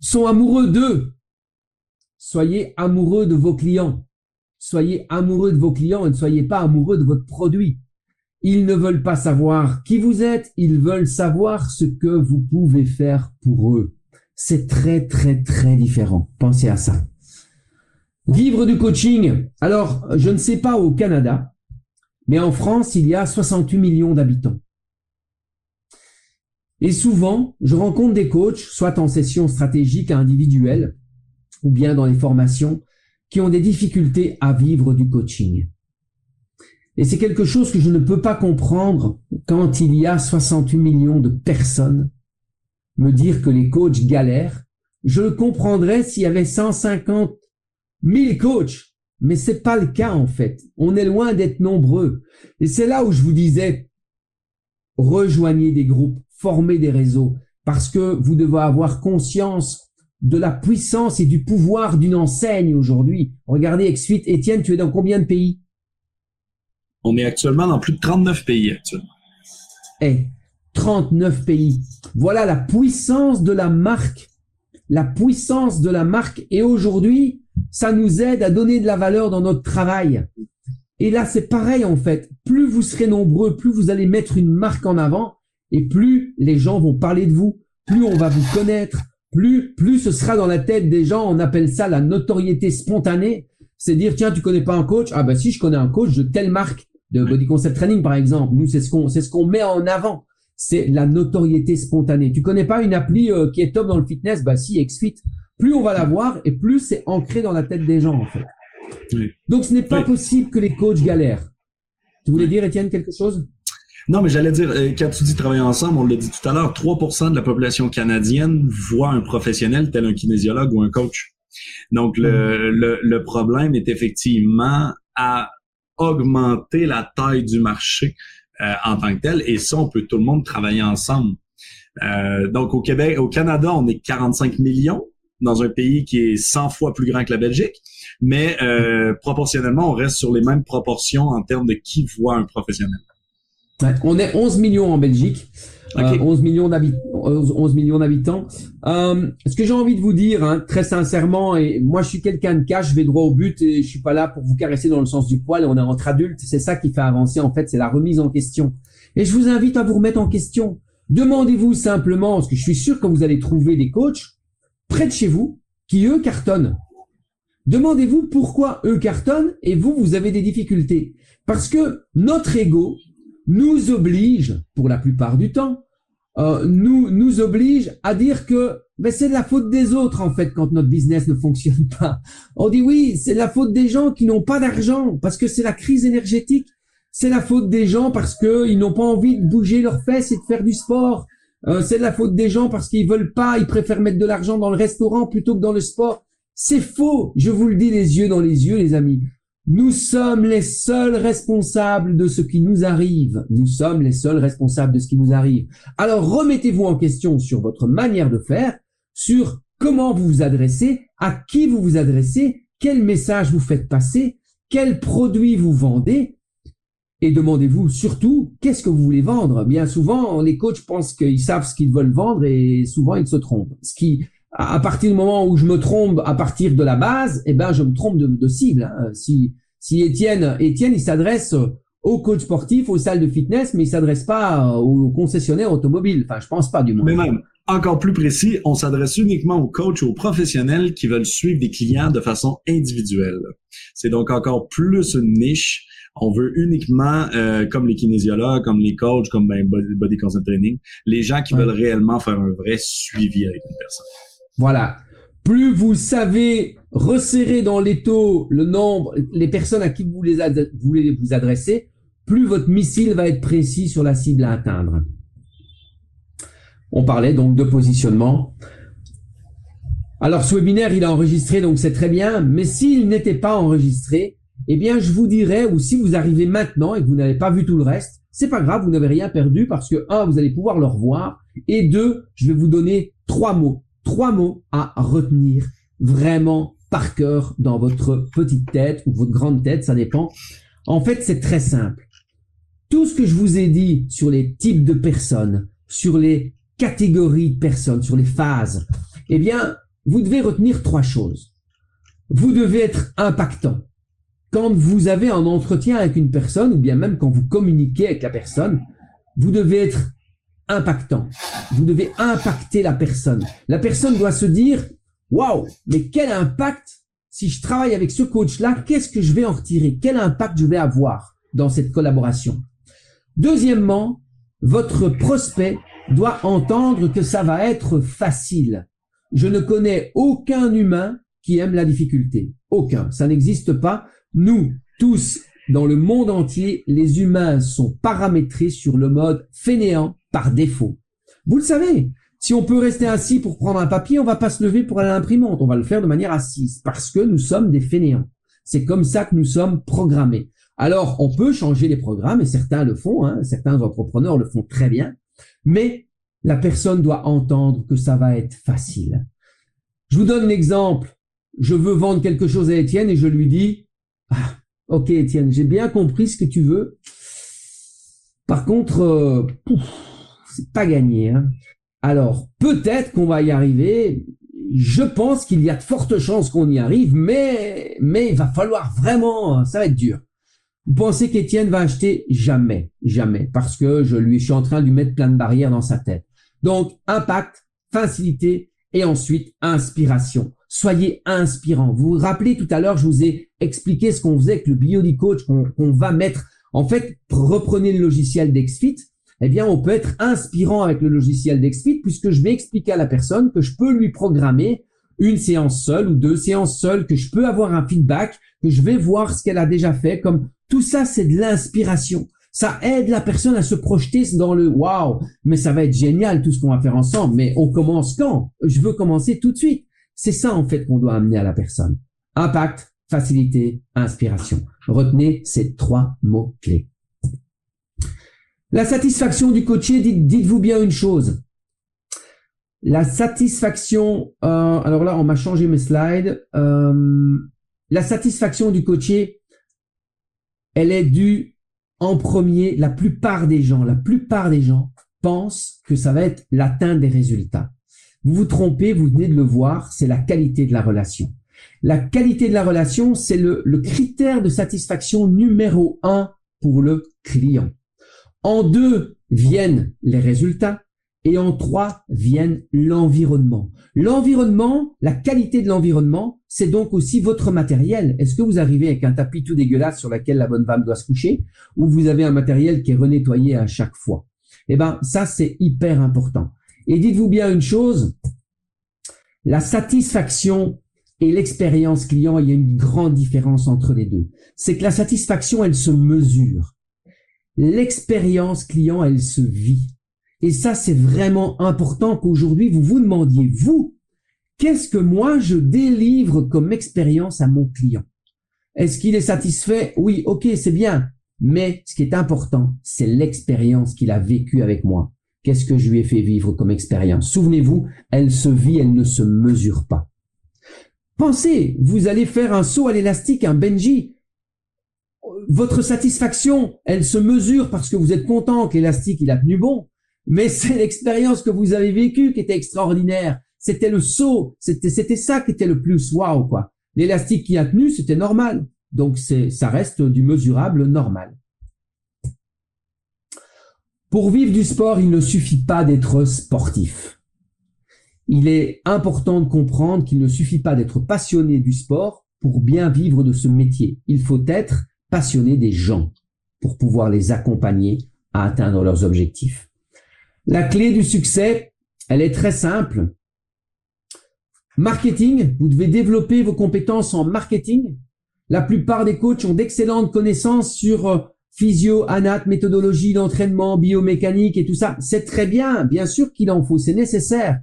sont amoureux d'eux. Soyez amoureux de vos clients. Soyez amoureux de vos clients et ne soyez pas amoureux de votre produit. Ils ne veulent pas savoir qui vous êtes, ils veulent savoir ce que vous pouvez faire pour eux. C'est très, très, très différent. Pensez à ça. Vivre du coaching. Alors, je ne sais pas au Canada, mais en France, il y a 68 millions d'habitants. Et souvent, je rencontre des coachs, soit en session stratégique individuelle, ou bien dans les formations, qui ont des difficultés à vivre du coaching. Et c'est quelque chose que je ne peux pas comprendre quand il y a 68 millions de personnes me dire que les coachs galèrent. Je le comprendrais s'il y avait 150 1000 coachs. Mais c'est pas le cas, en fait. On est loin d'être nombreux. Et c'est là où je vous disais, rejoignez des groupes, formez des réseaux, parce que vous devez avoir conscience de la puissance et du pouvoir d'une enseigne aujourd'hui. Regardez XFIT. Étienne, tu es dans combien de pays? On est actuellement dans plus de 39 pays actuellement. Eh, 39 pays. Voilà la puissance de la marque. La puissance de la marque. Et aujourd'hui, ça nous aide à donner de la valeur dans notre travail. Et là, c'est pareil en fait. Plus vous serez nombreux, plus vous allez mettre une marque en avant, et plus les gens vont parler de vous, plus on va vous connaître, plus plus ce sera dans la tête des gens. On appelle ça la notoriété spontanée. C'est dire tiens, tu connais pas un coach? Ah ben si, je connais un coach de telle marque de Body Concept Training par exemple. Nous, c'est ce qu'on c'est ce qu'on met en avant. C'est la notoriété spontanée. Tu connais pas une appli euh, qui est top dans le fitness? Bah si, XFit plus on va la voir et plus c'est ancré dans la tête des gens en fait. Donc ce n'est pas possible que les coachs galèrent. Tu voulais dire, Étienne, quelque chose? Non, mais j'allais dire, euh, quand tu dis travailler ensemble, on l'a dit tout à l'heure, 3% de la population canadienne voit un professionnel tel un kinésiologue ou un coach. Donc, le, mm. le, le problème est effectivement à augmenter la taille du marché euh, en tant que tel. Et ça, on peut tout le monde travailler ensemble. Euh, donc, au Québec, au Canada, on est 45 millions dans un pays qui est 100 fois plus grand que la Belgique, mais euh, proportionnellement, on reste sur les mêmes proportions en termes de qui voit un professionnel. on est 11 millions en Belgique. 11 euh, millions d'habitants. 11 millions d'habitants. Euh, ce que j'ai envie de vous dire, hein, très sincèrement, et moi je suis quelqu'un de cash, je vais droit au but et je suis pas là pour vous caresser dans le sens du poil. On est entre adultes, c'est ça qui fait avancer en fait, c'est la remise en question. Et je vous invite à vous remettre en question. Demandez-vous simplement, parce que je suis sûr que vous allez trouver des coachs près de chez vous qui, eux, cartonnent. Demandez-vous pourquoi eux cartonnent et vous, vous avez des difficultés. Parce que notre ego nous oblige, pour la plupart du temps, euh, nous, nous oblige à dire que ben c'est de la faute des autres en fait quand notre business ne fonctionne pas. On dit oui, c'est la faute des gens qui n'ont pas d'argent parce que c'est la crise énergétique. C'est la faute des gens parce que ils n'ont pas envie de bouger leurs fesses et de faire du sport. Euh, c'est de la faute des gens parce qu'ils veulent pas, ils préfèrent mettre de l'argent dans le restaurant plutôt que dans le sport. C'est faux. Je vous le dis les yeux dans les yeux, les amis. Nous sommes les seuls responsables de ce qui nous arrive. Nous sommes les seuls responsables de ce qui nous arrive. Alors remettez-vous en question sur votre manière de faire, sur comment vous vous adressez, à qui vous vous adressez, quel message vous faites passer, quel produit vous vendez. Et demandez-vous surtout, qu'est-ce que vous voulez vendre? Bien souvent, les coachs pensent qu'ils savent ce qu'ils veulent vendre et souvent ils se trompent. À partir du moment où je me trompe à partir de la base, eh ben je me trompe de, de cible. Hein. Si si Étienne, Étienne, il s'adresse aux coachs sportifs, aux salles de fitness, mais il s'adresse pas aux concessionnaires automobiles. Enfin, je pense pas du moins. Mais même encore plus précis, on s'adresse uniquement aux coachs, aux professionnels qui veulent suivre des clients de façon individuelle. C'est donc encore plus une niche. On veut uniquement, euh, comme les kinésiologues, comme les coachs, comme ben, body concept training, les gens qui veulent réellement faire un vrai suivi avec une personne. Voilà. Plus vous savez resserrer dans l'étau le nombre, les personnes à qui vous, les voulez vous adresser, plus votre missile va être précis sur la cible à atteindre. On parlait donc de positionnement. Alors ce webinaire, il est enregistré, donc c'est très bien, mais s'il n'était pas enregistré, eh bien je vous dirais, ou si vous arrivez maintenant et que vous n'avez pas vu tout le reste, c'est pas grave, vous n'avez rien perdu parce que, un, vous allez pouvoir le revoir, et deux, je vais vous donner trois mots trois mots à retenir vraiment par cœur dans votre petite tête ou votre grande tête, ça dépend. En fait, c'est très simple. Tout ce que je vous ai dit sur les types de personnes, sur les catégories de personnes, sur les phases, eh bien, vous devez retenir trois choses. Vous devez être impactant. Quand vous avez un entretien avec une personne, ou bien même quand vous communiquez avec la personne, vous devez être impactant. Vous devez impacter la personne. La personne doit se dire, waouh, mais quel impact si je travaille avec ce coach-là, qu'est-ce que je vais en retirer? Quel impact je vais avoir dans cette collaboration? Deuxièmement, votre prospect doit entendre que ça va être facile. Je ne connais aucun humain qui aime la difficulté. Aucun. Ça n'existe pas. Nous, tous, dans le monde entier, les humains sont paramétrés sur le mode fainéant par défaut. Vous le savez, si on peut rester assis pour prendre un papier, on va pas se lever pour aller à l'imprimante, on va le faire de manière assise parce que nous sommes des fainéants. C'est comme ça que nous sommes programmés. Alors, on peut changer les programmes et certains le font, hein, certains entrepreneurs le font très bien, mais la personne doit entendre que ça va être facile. Je vous donne l'exemple. Je veux vendre quelque chose à Étienne et je lui dis, ah, ok Étienne, j'ai bien compris ce que tu veux. Par contre, euh, c'est pas gagné. Hein. Alors, peut-être qu'on va y arriver. Je pense qu'il y a de fortes chances qu'on y arrive, mais, mais il va falloir vraiment, ça va être dur. Vous pensez qu'Étienne va acheter? Jamais, jamais, parce que je lui suis en train de lui mettre plein de barrières dans sa tête. Donc, impact, facilité et ensuite inspiration. Soyez inspirant. Vous vous rappelez tout à l'heure, je vous ai expliqué ce qu'on faisait avec le Biody Coach qu'on va mettre. En fait, reprenez le logiciel d'Exfit eh bien, on peut être inspirant avec le logiciel d'Exfit puisque je vais expliquer à la personne que je peux lui programmer une séance seule ou deux séances seules, que je peux avoir un feedback, que je vais voir ce qu'elle a déjà fait. Comme tout ça, c'est de l'inspiration. Ça aide la personne à se projeter dans le waouh, mais ça va être génial tout ce qu'on va faire ensemble. Mais on commence quand? Je veux commencer tout de suite. C'est ça en fait qu'on doit amener à la personne. Impact, facilité, inspiration. Retenez ces trois mots clés. La satisfaction du coaché, dites-vous bien une chose. La satisfaction, euh, alors là, on m'a changé mes slides. Euh, la satisfaction du coaché, elle est due en premier. La plupart des gens, la plupart des gens pensent que ça va être l'atteinte des résultats. Vous vous trompez, vous venez de le voir, c'est la qualité de la relation. La qualité de la relation, c'est le, le critère de satisfaction numéro un pour le client. En deux viennent les résultats et en trois viennent l'environnement. L'environnement, la qualité de l'environnement, c'est donc aussi votre matériel. Est-ce que vous arrivez avec un tapis tout dégueulasse sur lequel la bonne femme doit se coucher ou vous avez un matériel qui est renettoyé à chaque fois? Eh ben, ça, c'est hyper important. Et dites-vous bien une chose, La satisfaction et l'expérience client, il y a une grande différence entre les deux. C'est que la satisfaction, elle se mesure. L'expérience client, elle se vit. Et ça, c'est vraiment important qu'aujourd'hui, vous vous demandiez, vous, qu'est-ce que moi, je délivre comme expérience à mon client? Est-ce qu'il est satisfait? Oui, ok, c'est bien. Mais ce qui est important, c'est l'expérience qu'il a vécue avec moi. Qu'est-ce que je lui ai fait vivre comme expérience? Souvenez-vous, elle se vit, elle ne se mesure pas. Pensez, vous allez faire un saut à l'élastique, un Benji. Votre satisfaction, elle se mesure parce que vous êtes content que l'élastique, il a tenu bon. Mais c'est l'expérience que vous avez vécue qui était extraordinaire. C'était le saut. C'était, c'était ça qui était le plus waouh, quoi. L'élastique qui a tenu, c'était normal. Donc c'est, ça reste du mesurable normal. Pour vivre du sport, il ne suffit pas d'être sportif. Il est important de comprendre qu'il ne suffit pas d'être passionné du sport pour bien vivre de ce métier. Il faut être passionné des gens pour pouvoir les accompagner à atteindre leurs objectifs. La clé du succès, elle est très simple. Marketing, vous devez développer vos compétences en marketing. La plupart des coachs ont d'excellentes connaissances sur euh, physio, anat, méthodologie d'entraînement, biomécanique et tout ça. C'est très bien, bien sûr qu'il en faut, c'est nécessaire.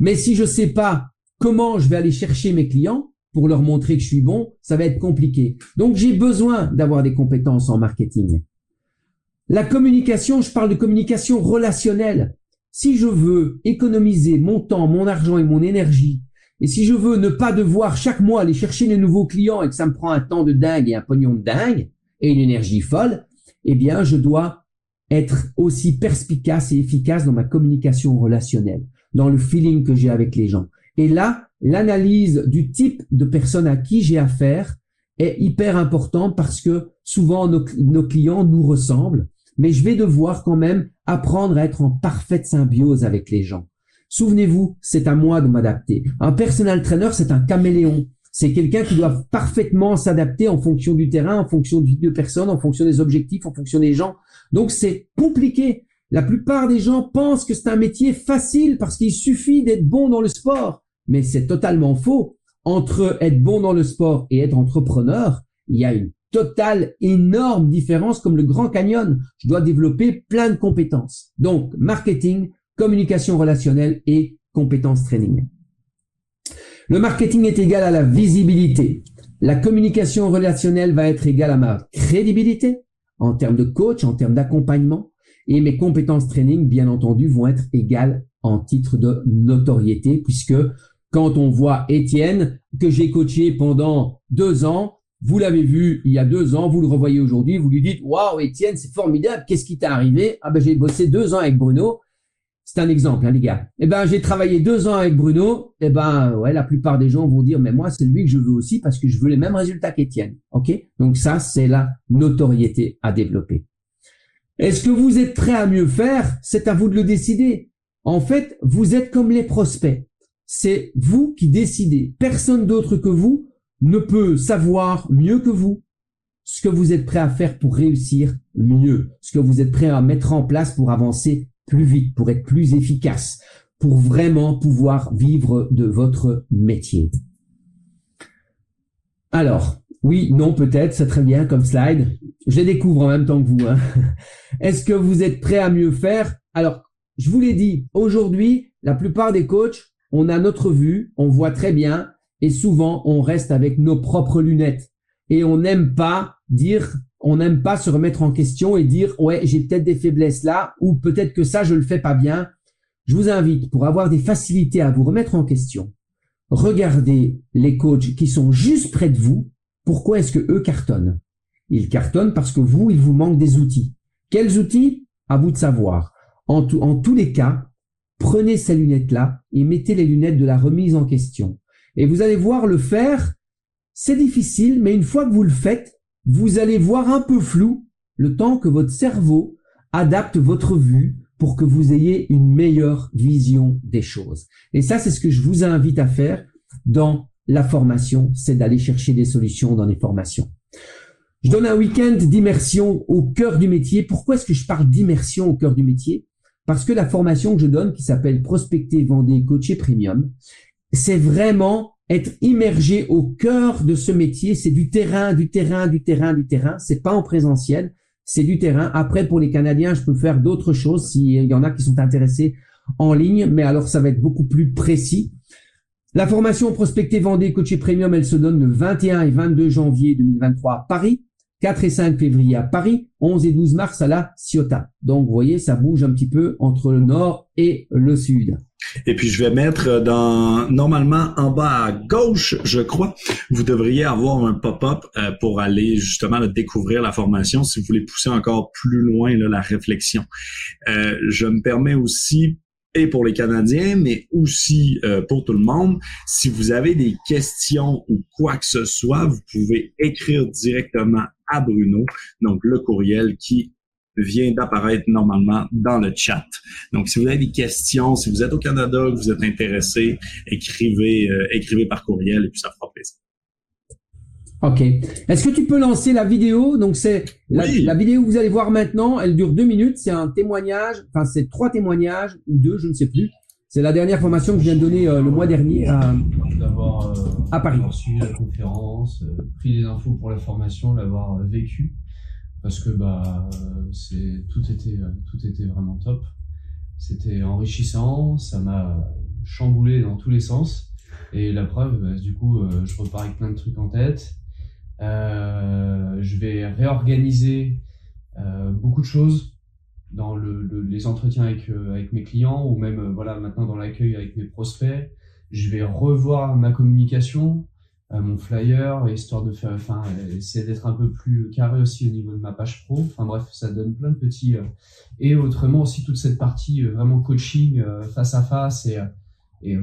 Mais si je sais pas comment je vais aller chercher mes clients pour leur montrer que je suis bon, ça va être compliqué. Donc j'ai besoin d'avoir des compétences en marketing. La communication, je parle de communication relationnelle. Si je veux économiser mon temps, mon argent et mon énergie, et si je veux ne pas devoir chaque mois aller chercher de nouveaux clients et que ça me prend un temps de dingue et un pognon de dingue et une énergie folle, eh bien, je dois être aussi perspicace et efficace dans ma communication relationnelle, dans le feeling que j'ai avec les gens. Et là, l'analyse du type de personne à qui j'ai affaire est hyper important parce que souvent nos, clients nous ressemblent mais je vais devoir quand même apprendre à être en parfaite symbiose avec les gens. Souvenez-vous, c'est à moi de m'adapter. Un personal trainer, c'est un caméléon. C'est quelqu'un qui doit parfaitement s'adapter en fonction du terrain, en fonction du de personne, en fonction des objectifs, en fonction des gens. Donc c'est compliqué. La plupart des gens pensent que c'est un métier facile parce qu'il suffit d'être bon dans le sport. Mais c'est totalement faux. Entre être bon dans le sport et être entrepreneur, il y a une totale, énorme différence comme le Grand Canyon. Je dois développer plein de compétences. Donc, marketing, communication relationnelle et compétences training. Le marketing est égal à la visibilité. La communication relationnelle va être égale à ma crédibilité en termes de coach, en termes d'accompagnement. Et mes compétences training, bien entendu, vont être égales en titre de notoriété, puisque quand on voit Étienne, que j'ai coaché pendant deux ans, vous l'avez vu il y a deux ans, vous le revoyez aujourd'hui, vous lui dites Waouh, Étienne, c'est formidable, qu'est-ce qui t'est arrivé? Ah ben j'ai bossé deux ans avec Bruno. C'est un exemple, hein, les gars. Eh ben j'ai travaillé deux ans avec Bruno. Eh ben ouais, la plupart des gens vont dire mais moi c'est lui que je veux aussi parce que je veux les mêmes résultats qu'Étienne. Ok? Donc ça c'est la notoriété à développer. Est-ce que vous êtes prêt à mieux faire? C'est à vous de le décider. En fait, vous êtes comme les prospects. C'est vous qui décidez. Personne d'autre que vous ne peut savoir mieux que vous ce que vous êtes prêt à faire pour réussir mieux, ce que vous êtes prêt à mettre en place pour avancer plus vite, pour être plus efficace, pour vraiment pouvoir vivre de votre métier. Alors, oui, non, peut-être, c'est très bien comme slide. Je les découvre en même temps que vous. Hein. Est-ce que vous êtes prêt à mieux faire? Alors, je vous l'ai dit, aujourd'hui, la plupart des coachs, on a notre vue, on voit très bien, et souvent on reste avec nos propres lunettes. Et on n'aime pas dire on n'aime pas se remettre en question et dire ouais j'ai peut-être des faiblesses là ou peut-être que ça je le fais pas bien je vous invite pour avoir des facilités à vous remettre en question regardez les coachs qui sont juste près de vous. Pourquoi est-ce que eux cartonnent? Ils cartonnent parce que vous il vous manque des outils. Quels outils? À vous de savoir. En, en tous les cas prenez ces lunettes là et mettez les lunettes de la remise en question et vous allez voir le faire. C'est difficile, mais une fois que vous le faites, vous allez voir un peu flou le temps que votre cerveau adapte votre vue pour que vous ayez une meilleure vision des choses. Et ça, c'est ce que je vous invite à faire dans la formation, c'est d'aller chercher des solutions dans les formations. Je donne un week-end d'immersion au cœur du métier. Pourquoi est-ce que je parle d'immersion au cœur du métier? Parce que la formation que je donne, qui s'appelle Prospecter, Vendez, Coacher Premium, c'est vraiment être immergé au cœur de ce métier. C'est du terrain, du terrain, du terrain, du terrain. C'est pas en présentiel, c'est du terrain. Après, pour les Canadiens, je peux faire d'autres choses s'il y en a qui sont intéressés en ligne, mais alors ça va être beaucoup plus précis. La formation Prospecter Vendée Coaché Premium, elle se donne le 21 et 22 janvier 2023 à Paris. 4 et 5 février à Paris, 11 et 12 mars à la Ciotat. Donc, vous voyez, ça bouge un petit peu entre le nord et le sud. Et puis, je vais mettre dans, normalement, en bas à gauche, je crois, vous devriez avoir un pop-up euh, pour aller justement découvrir la formation si vous voulez pousser encore plus loin la réflexion. Euh, je me permets aussi et pour les Canadiens, mais aussi euh, pour tout le monde. Si vous avez des questions ou quoi que ce soit, vous pouvez écrire directement à Bruno, donc le courriel qui vient d'apparaître normalement dans le chat. Donc, si vous avez des questions, si vous êtes au Canada, que vous êtes intéressé, écrivez, euh, écrivez par courriel et puis ça fera plaisir. Ok. Est-ce que tu peux lancer la vidéo? Donc c'est la, vidéo que vous allez voir maintenant. Elle dure deux minutes. C'est un témoignage. Enfin, c'est trois témoignages ou deux, je ne sais plus. C'est la dernière formation que je viens de donner euh, le mois dernier à, d'avoir euh, à Paris. suivi la conférence, euh, pris les infos pour la formation, l'avoir vécu, parce que bah c'est tout était tout était vraiment top. C'était enrichissant, ça m'a chamboulé dans tous les sens. Et la preuve, bah, du coup, je repars avec plein de trucs en tête. Euh, je vais réorganiser euh, beaucoup de choses dans le, les entretiens avec, euh, avec mes clients ou même voilà maintenant dans l'accueil avec mes prospects. Je vais revoir ma communication, mon flyer, histoire de faire, enfin, essayer d'être un peu plus carré aussi au niveau de ma page pro. Enfin bref, ça donne plein de petits. et autrement aussi toute cette partie vraiment coaching face à face et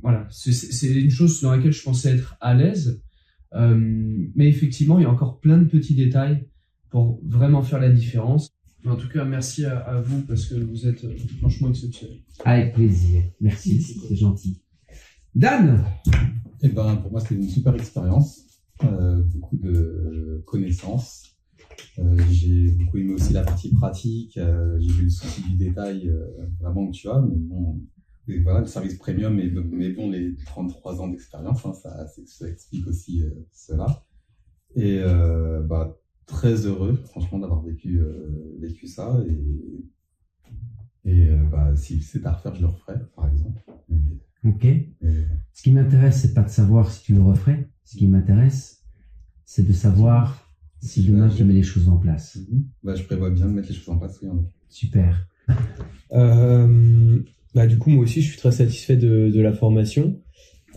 voilà, c'est une chose dans laquelle je pensais être à l'aise. Euh, mais effectivement, il y a encore plein de petits détails pour vraiment faire la différence. En tout cas, merci à, vous parce que vous êtes euh, franchement exceptionnel. Avec plaisir. Merci, c'est gentil. Dan Eh ben, pour moi, c'était une super expérience. Euh, beaucoup de connaissances. Euh, j'ai beaucoup aimé aussi la partie pratique. Euh, j'ai vu le souci du détail euh, vraiment que tu as, mais bon, voilà, le service premium, mais, mais bon, les 33 ans d'expérience, hein, ça, ça, explique aussi euh, cela. Et euh, bah, très heureux, franchement, d'avoir vécu, euh, vécu ça. Et, et bah, si c'est à refaire, je le referai, par exemple. ok. Ce qui m'intéresse, c'est pas de savoir si tu le referais. Ce qui m'intéresse, c'est de savoir si demain tu mets les choses en place. Mhm. Bah, je prévois bien de mettre les choses en place, oui. Super. Euh, bah, du coup, moi aussi, je suis très satisfait de, de la formation.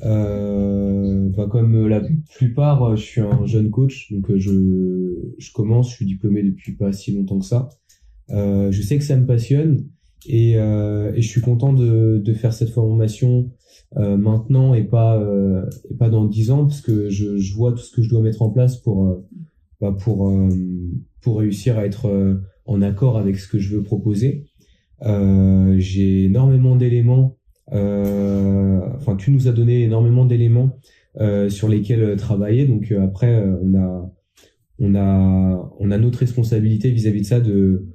Euh, bah, comme la plupart, je suis un jeune coach, donc euh, je, je commence, je suis diplômé depuis pas si longtemps que ça. Euh, je sais que ça me passionne et, euh, et je suis content de, de faire cette formation euh, maintenant et pas euh, et pas dans dix ans parce que je, je vois tout ce que je dois mettre en place pour bah, pour pour réussir à être en accord avec ce que je veux proposer. Euh, j'ai énormément d'éléments. Euh, enfin, tu nous as donné énormément d'éléments euh, sur lesquels travailler. Donc après, on a on a on a notre responsabilité vis-à-vis de ça de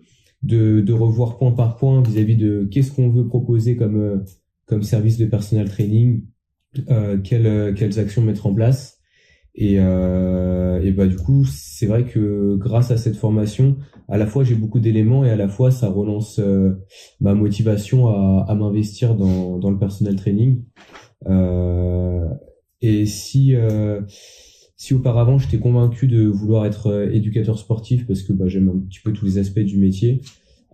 de, de revoir point par point vis-à-vis de qu'est-ce qu'on veut proposer comme comme service de personal training, euh, quelles quelles actions mettre en place. Et, euh, et bah du coup, c'est vrai que grâce à cette formation, à la fois j'ai beaucoup d'éléments et à la fois ça relance euh, ma motivation à, à m'investir dans, dans le personnel training. Euh, et si euh, si auparavant j'étais convaincu de vouloir être euh, éducateur sportif parce que bah, j'aime un petit peu tous les aspects du métier,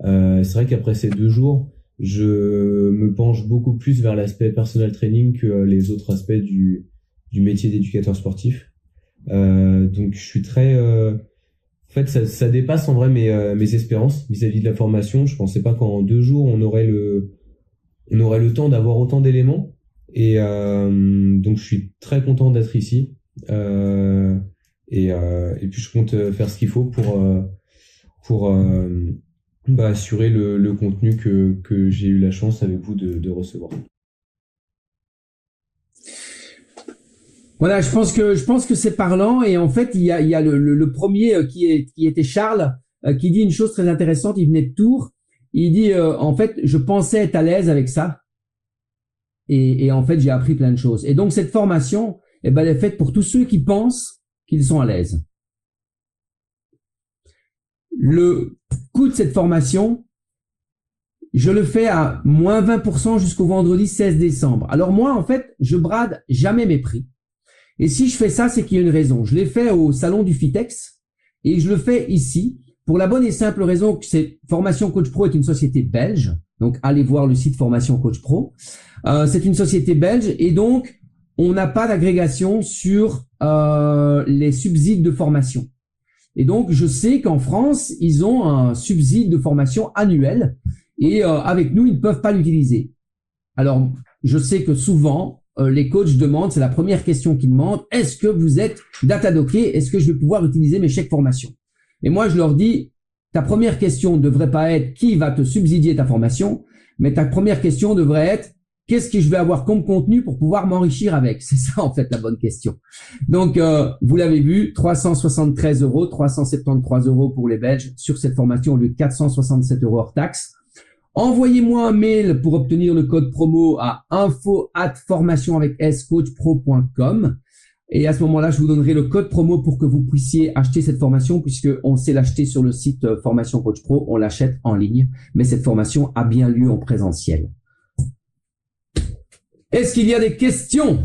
c'est vrai qu'après ces deux jours, je me penche beaucoup plus vers l'aspect personnel training que les autres aspects du du métier d'éducateur sportif. Donc je suis très en fait, ça, ça, dépasse en vrai mes, euh, mes espérances vis-à-vis de la formation. Je pensais pas qu'en deux jours on aurait le, on aurait le temps d'avoir autant d'éléments. Et euh, donc, je suis très content d'être ici. Euh, et, euh, et puis, je compte faire ce qu'il faut pour, pour bah, assurer le, le, contenu que, que j'ai eu la chance avec vous de, de recevoir. Voilà, je pense que je pense que c'est parlant et en fait il y a, il y a le, le, premier euh, qui est qui était Charles euh, qui dit une chose très intéressante. Il venait de Tours. Il dit euh, en fait je pensais être à l'aise avec ça. et, et en fait, j'ai appris plein de choses. Et donc, cette formation, eh ben, elle est faite pour tous ceux qui pensent qu'ils sont à l'aise. Le coût de cette formation, je le fais à moins 20% jusqu'au vendredi 16 décembre. Alors moi, en fait, je brade jamais mes prix. Et si je fais ça, c'est qu'il y a une raison. Je l'ai fait au salon du Fitex et je le fais ici pour la bonne et simple raison que c'est Formation Coach Pro est une société belge. Donc allez voir le site Formation Coach Pro. Euh, c'est une société belge et donc on n'a pas d'agrégation sur euh, les subsides de formation. Et donc je sais qu'en France ils ont un subside de formation annuel et euh, avec nous ils ne peuvent pas l'utiliser. Alors je sais que souvent euh, les coachs demandent, c'est la première question qu'ils demandent, est-ce que vous êtes datadocké Est-ce que je vais pouvoir utiliser mes chèques formation? Et moi, je leur dis, ta première question ne devrait pas être qui va te subsidier ta formation, mais ta première question devrait être qu'est-ce que je vais avoir comme contenu pour pouvoir m'enrichir avec? C'est ça en fait la bonne question. Donc, euh, vous l'avez vu, 373 euros, 373 euros pour les Belges sur cette formation au lieu de 467 euros hors taxe. Envoyez-moi un mail pour obtenir le code promo à info at formation avec scoachpro.com. Et à ce moment-là, je vous donnerai le code promo pour que vous puissiez acheter cette formation puisque on sait l'acheter sur le site euh, Formation Coach Pro, on l'achète en ligne, mais cette formation a bien lieu en présentiel. Est-ce qu'il y a des questions?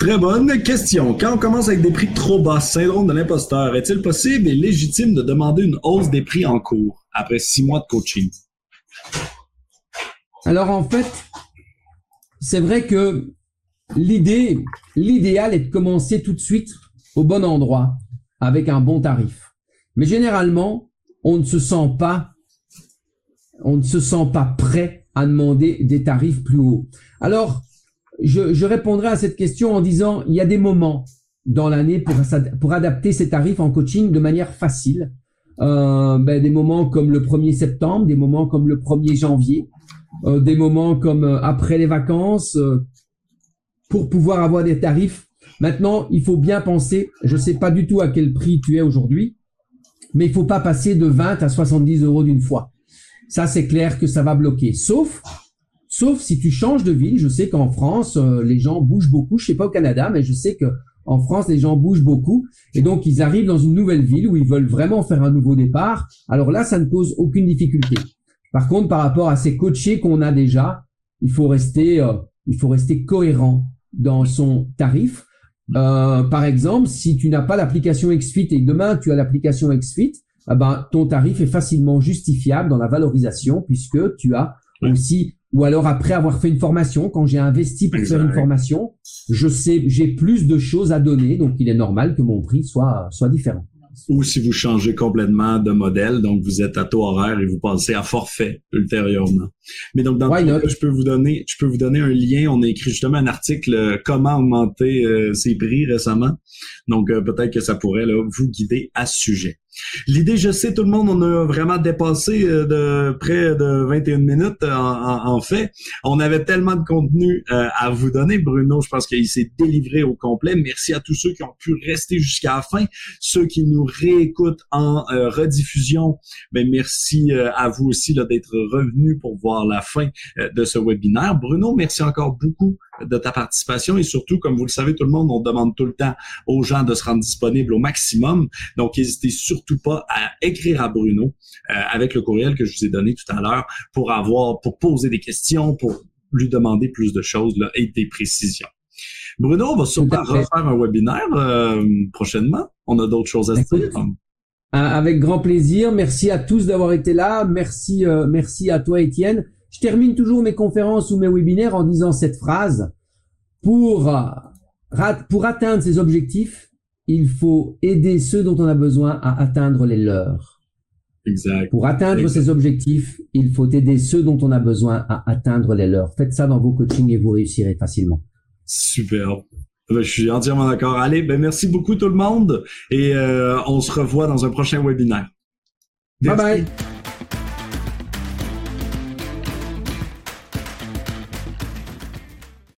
Très bonne question. Quand on commence avec des prix trop bas, syndrome de l'imposteur, est-il possible et légitime de demander une hausse des prix en cours après six mois de coaching? Alors en fait, c'est vrai que l'idée, l'idéal est de commencer tout de suite au bon endroit, avec un bon tarif. Mais généralement, on ne se sent pas, on ne se sent pas prêt à demander des tarifs plus hauts. Alors, je, je, répondrai à cette question en disant il y a des moments dans l'année pour, pour adapter ces tarifs en coaching de manière facile. Euh, ben, des moments comme le 1er septembre, des moments comme le 1er janvier, euh, des moments comme euh, après les vacances, euh, pour pouvoir avoir des tarifs. Maintenant, il faut bien penser, je ne sais pas du tout à quel prix tu es aujourd'hui, mais il faut pas passer de 20 à 70 euros d'une fois. Ça, c'est clair que ça va bloquer. Sauf Sauf si tu changes de ville. Je sais qu'en France, euh, les gens bougent beaucoup. Je sais pas au Canada, mais je sais que en France, les gens bougent beaucoup. Et donc, ils arrivent dans une nouvelle ville où ils veulent vraiment faire un nouveau départ. Alors là, ça ne cause aucune difficulté. Par contre, par rapport à ces coachés qu'on a déjà, il faut rester, euh, il faut rester cohérent dans son tarif. Euh, par exemple, si tu n'as pas l'application XFIT et demain tu as l'application XFIT, eh ben, ton tarif est facilement justifiable dans la valorisation puisque tu as aussi ou alors après avoir fait une formation, quand j'ai investi pour faire une formation, je sais, j'ai plus de choses à donner, donc il est normal que mon prix soit soit différent. Ou si vous changez complètement de modèle, donc vous êtes à taux horaire et vous passez à forfait ultérieurement. Mais donc dans le je peux vous donner, je peux vous donner un lien. On a écrit justement un article euh, comment augmenter euh, ses prix récemment. Donc euh, peut-être que ça pourrait là, vous guider à ce sujet. L'idée, je sais, tout le monde, on a vraiment dépassé euh, de près de 21 minutes en, fait. On avait tellement de contenu euh, à vous donner. Bruno, je pense qu'il s'est délivré au complet. Merci à tous ceux qui ont pu rester jusqu'à la fin. Ceux qui nous réécoutent en euh, rediffusion, ben merci à vous aussi d'être revenus pour voir la fin de ce webinaire. Bruno, merci encore beaucoup de ta participation et surtout, comme vous le savez, tout le monde, on demande tout le temps aux gens de se rendre disponibles au maximum. Donc, n'hésitez surtout pas à écrire à Bruno euh, avec le courriel que je vous ai donné tout à l'heure pour avoir, pour poser des questions, pour lui demander plus de choses là, et des précisions. Bruno, on va sûrement refaire un webinaire euh, prochainement. On a d'autres choses à se dire. Avec grand plaisir. Merci à tous d'avoir été là. Merci, euh, merci à toi, Étienne. Je termine toujours mes conférences ou mes webinaires en disant cette phrase. Pour, pour atteindre ces objectifs, il faut aider ceux dont on a besoin à atteindre les leurs. Exact. Pour atteindre ces objectifs, il faut aider ceux dont on a besoin à atteindre les leurs. Faites ça dans vos coachings et vous réussirez facilement. Super. Ben, je suis entièrement d'accord. Allez, ben merci beaucoup tout le monde et euh, on se revoit dans un prochain webinaire. Bye bye.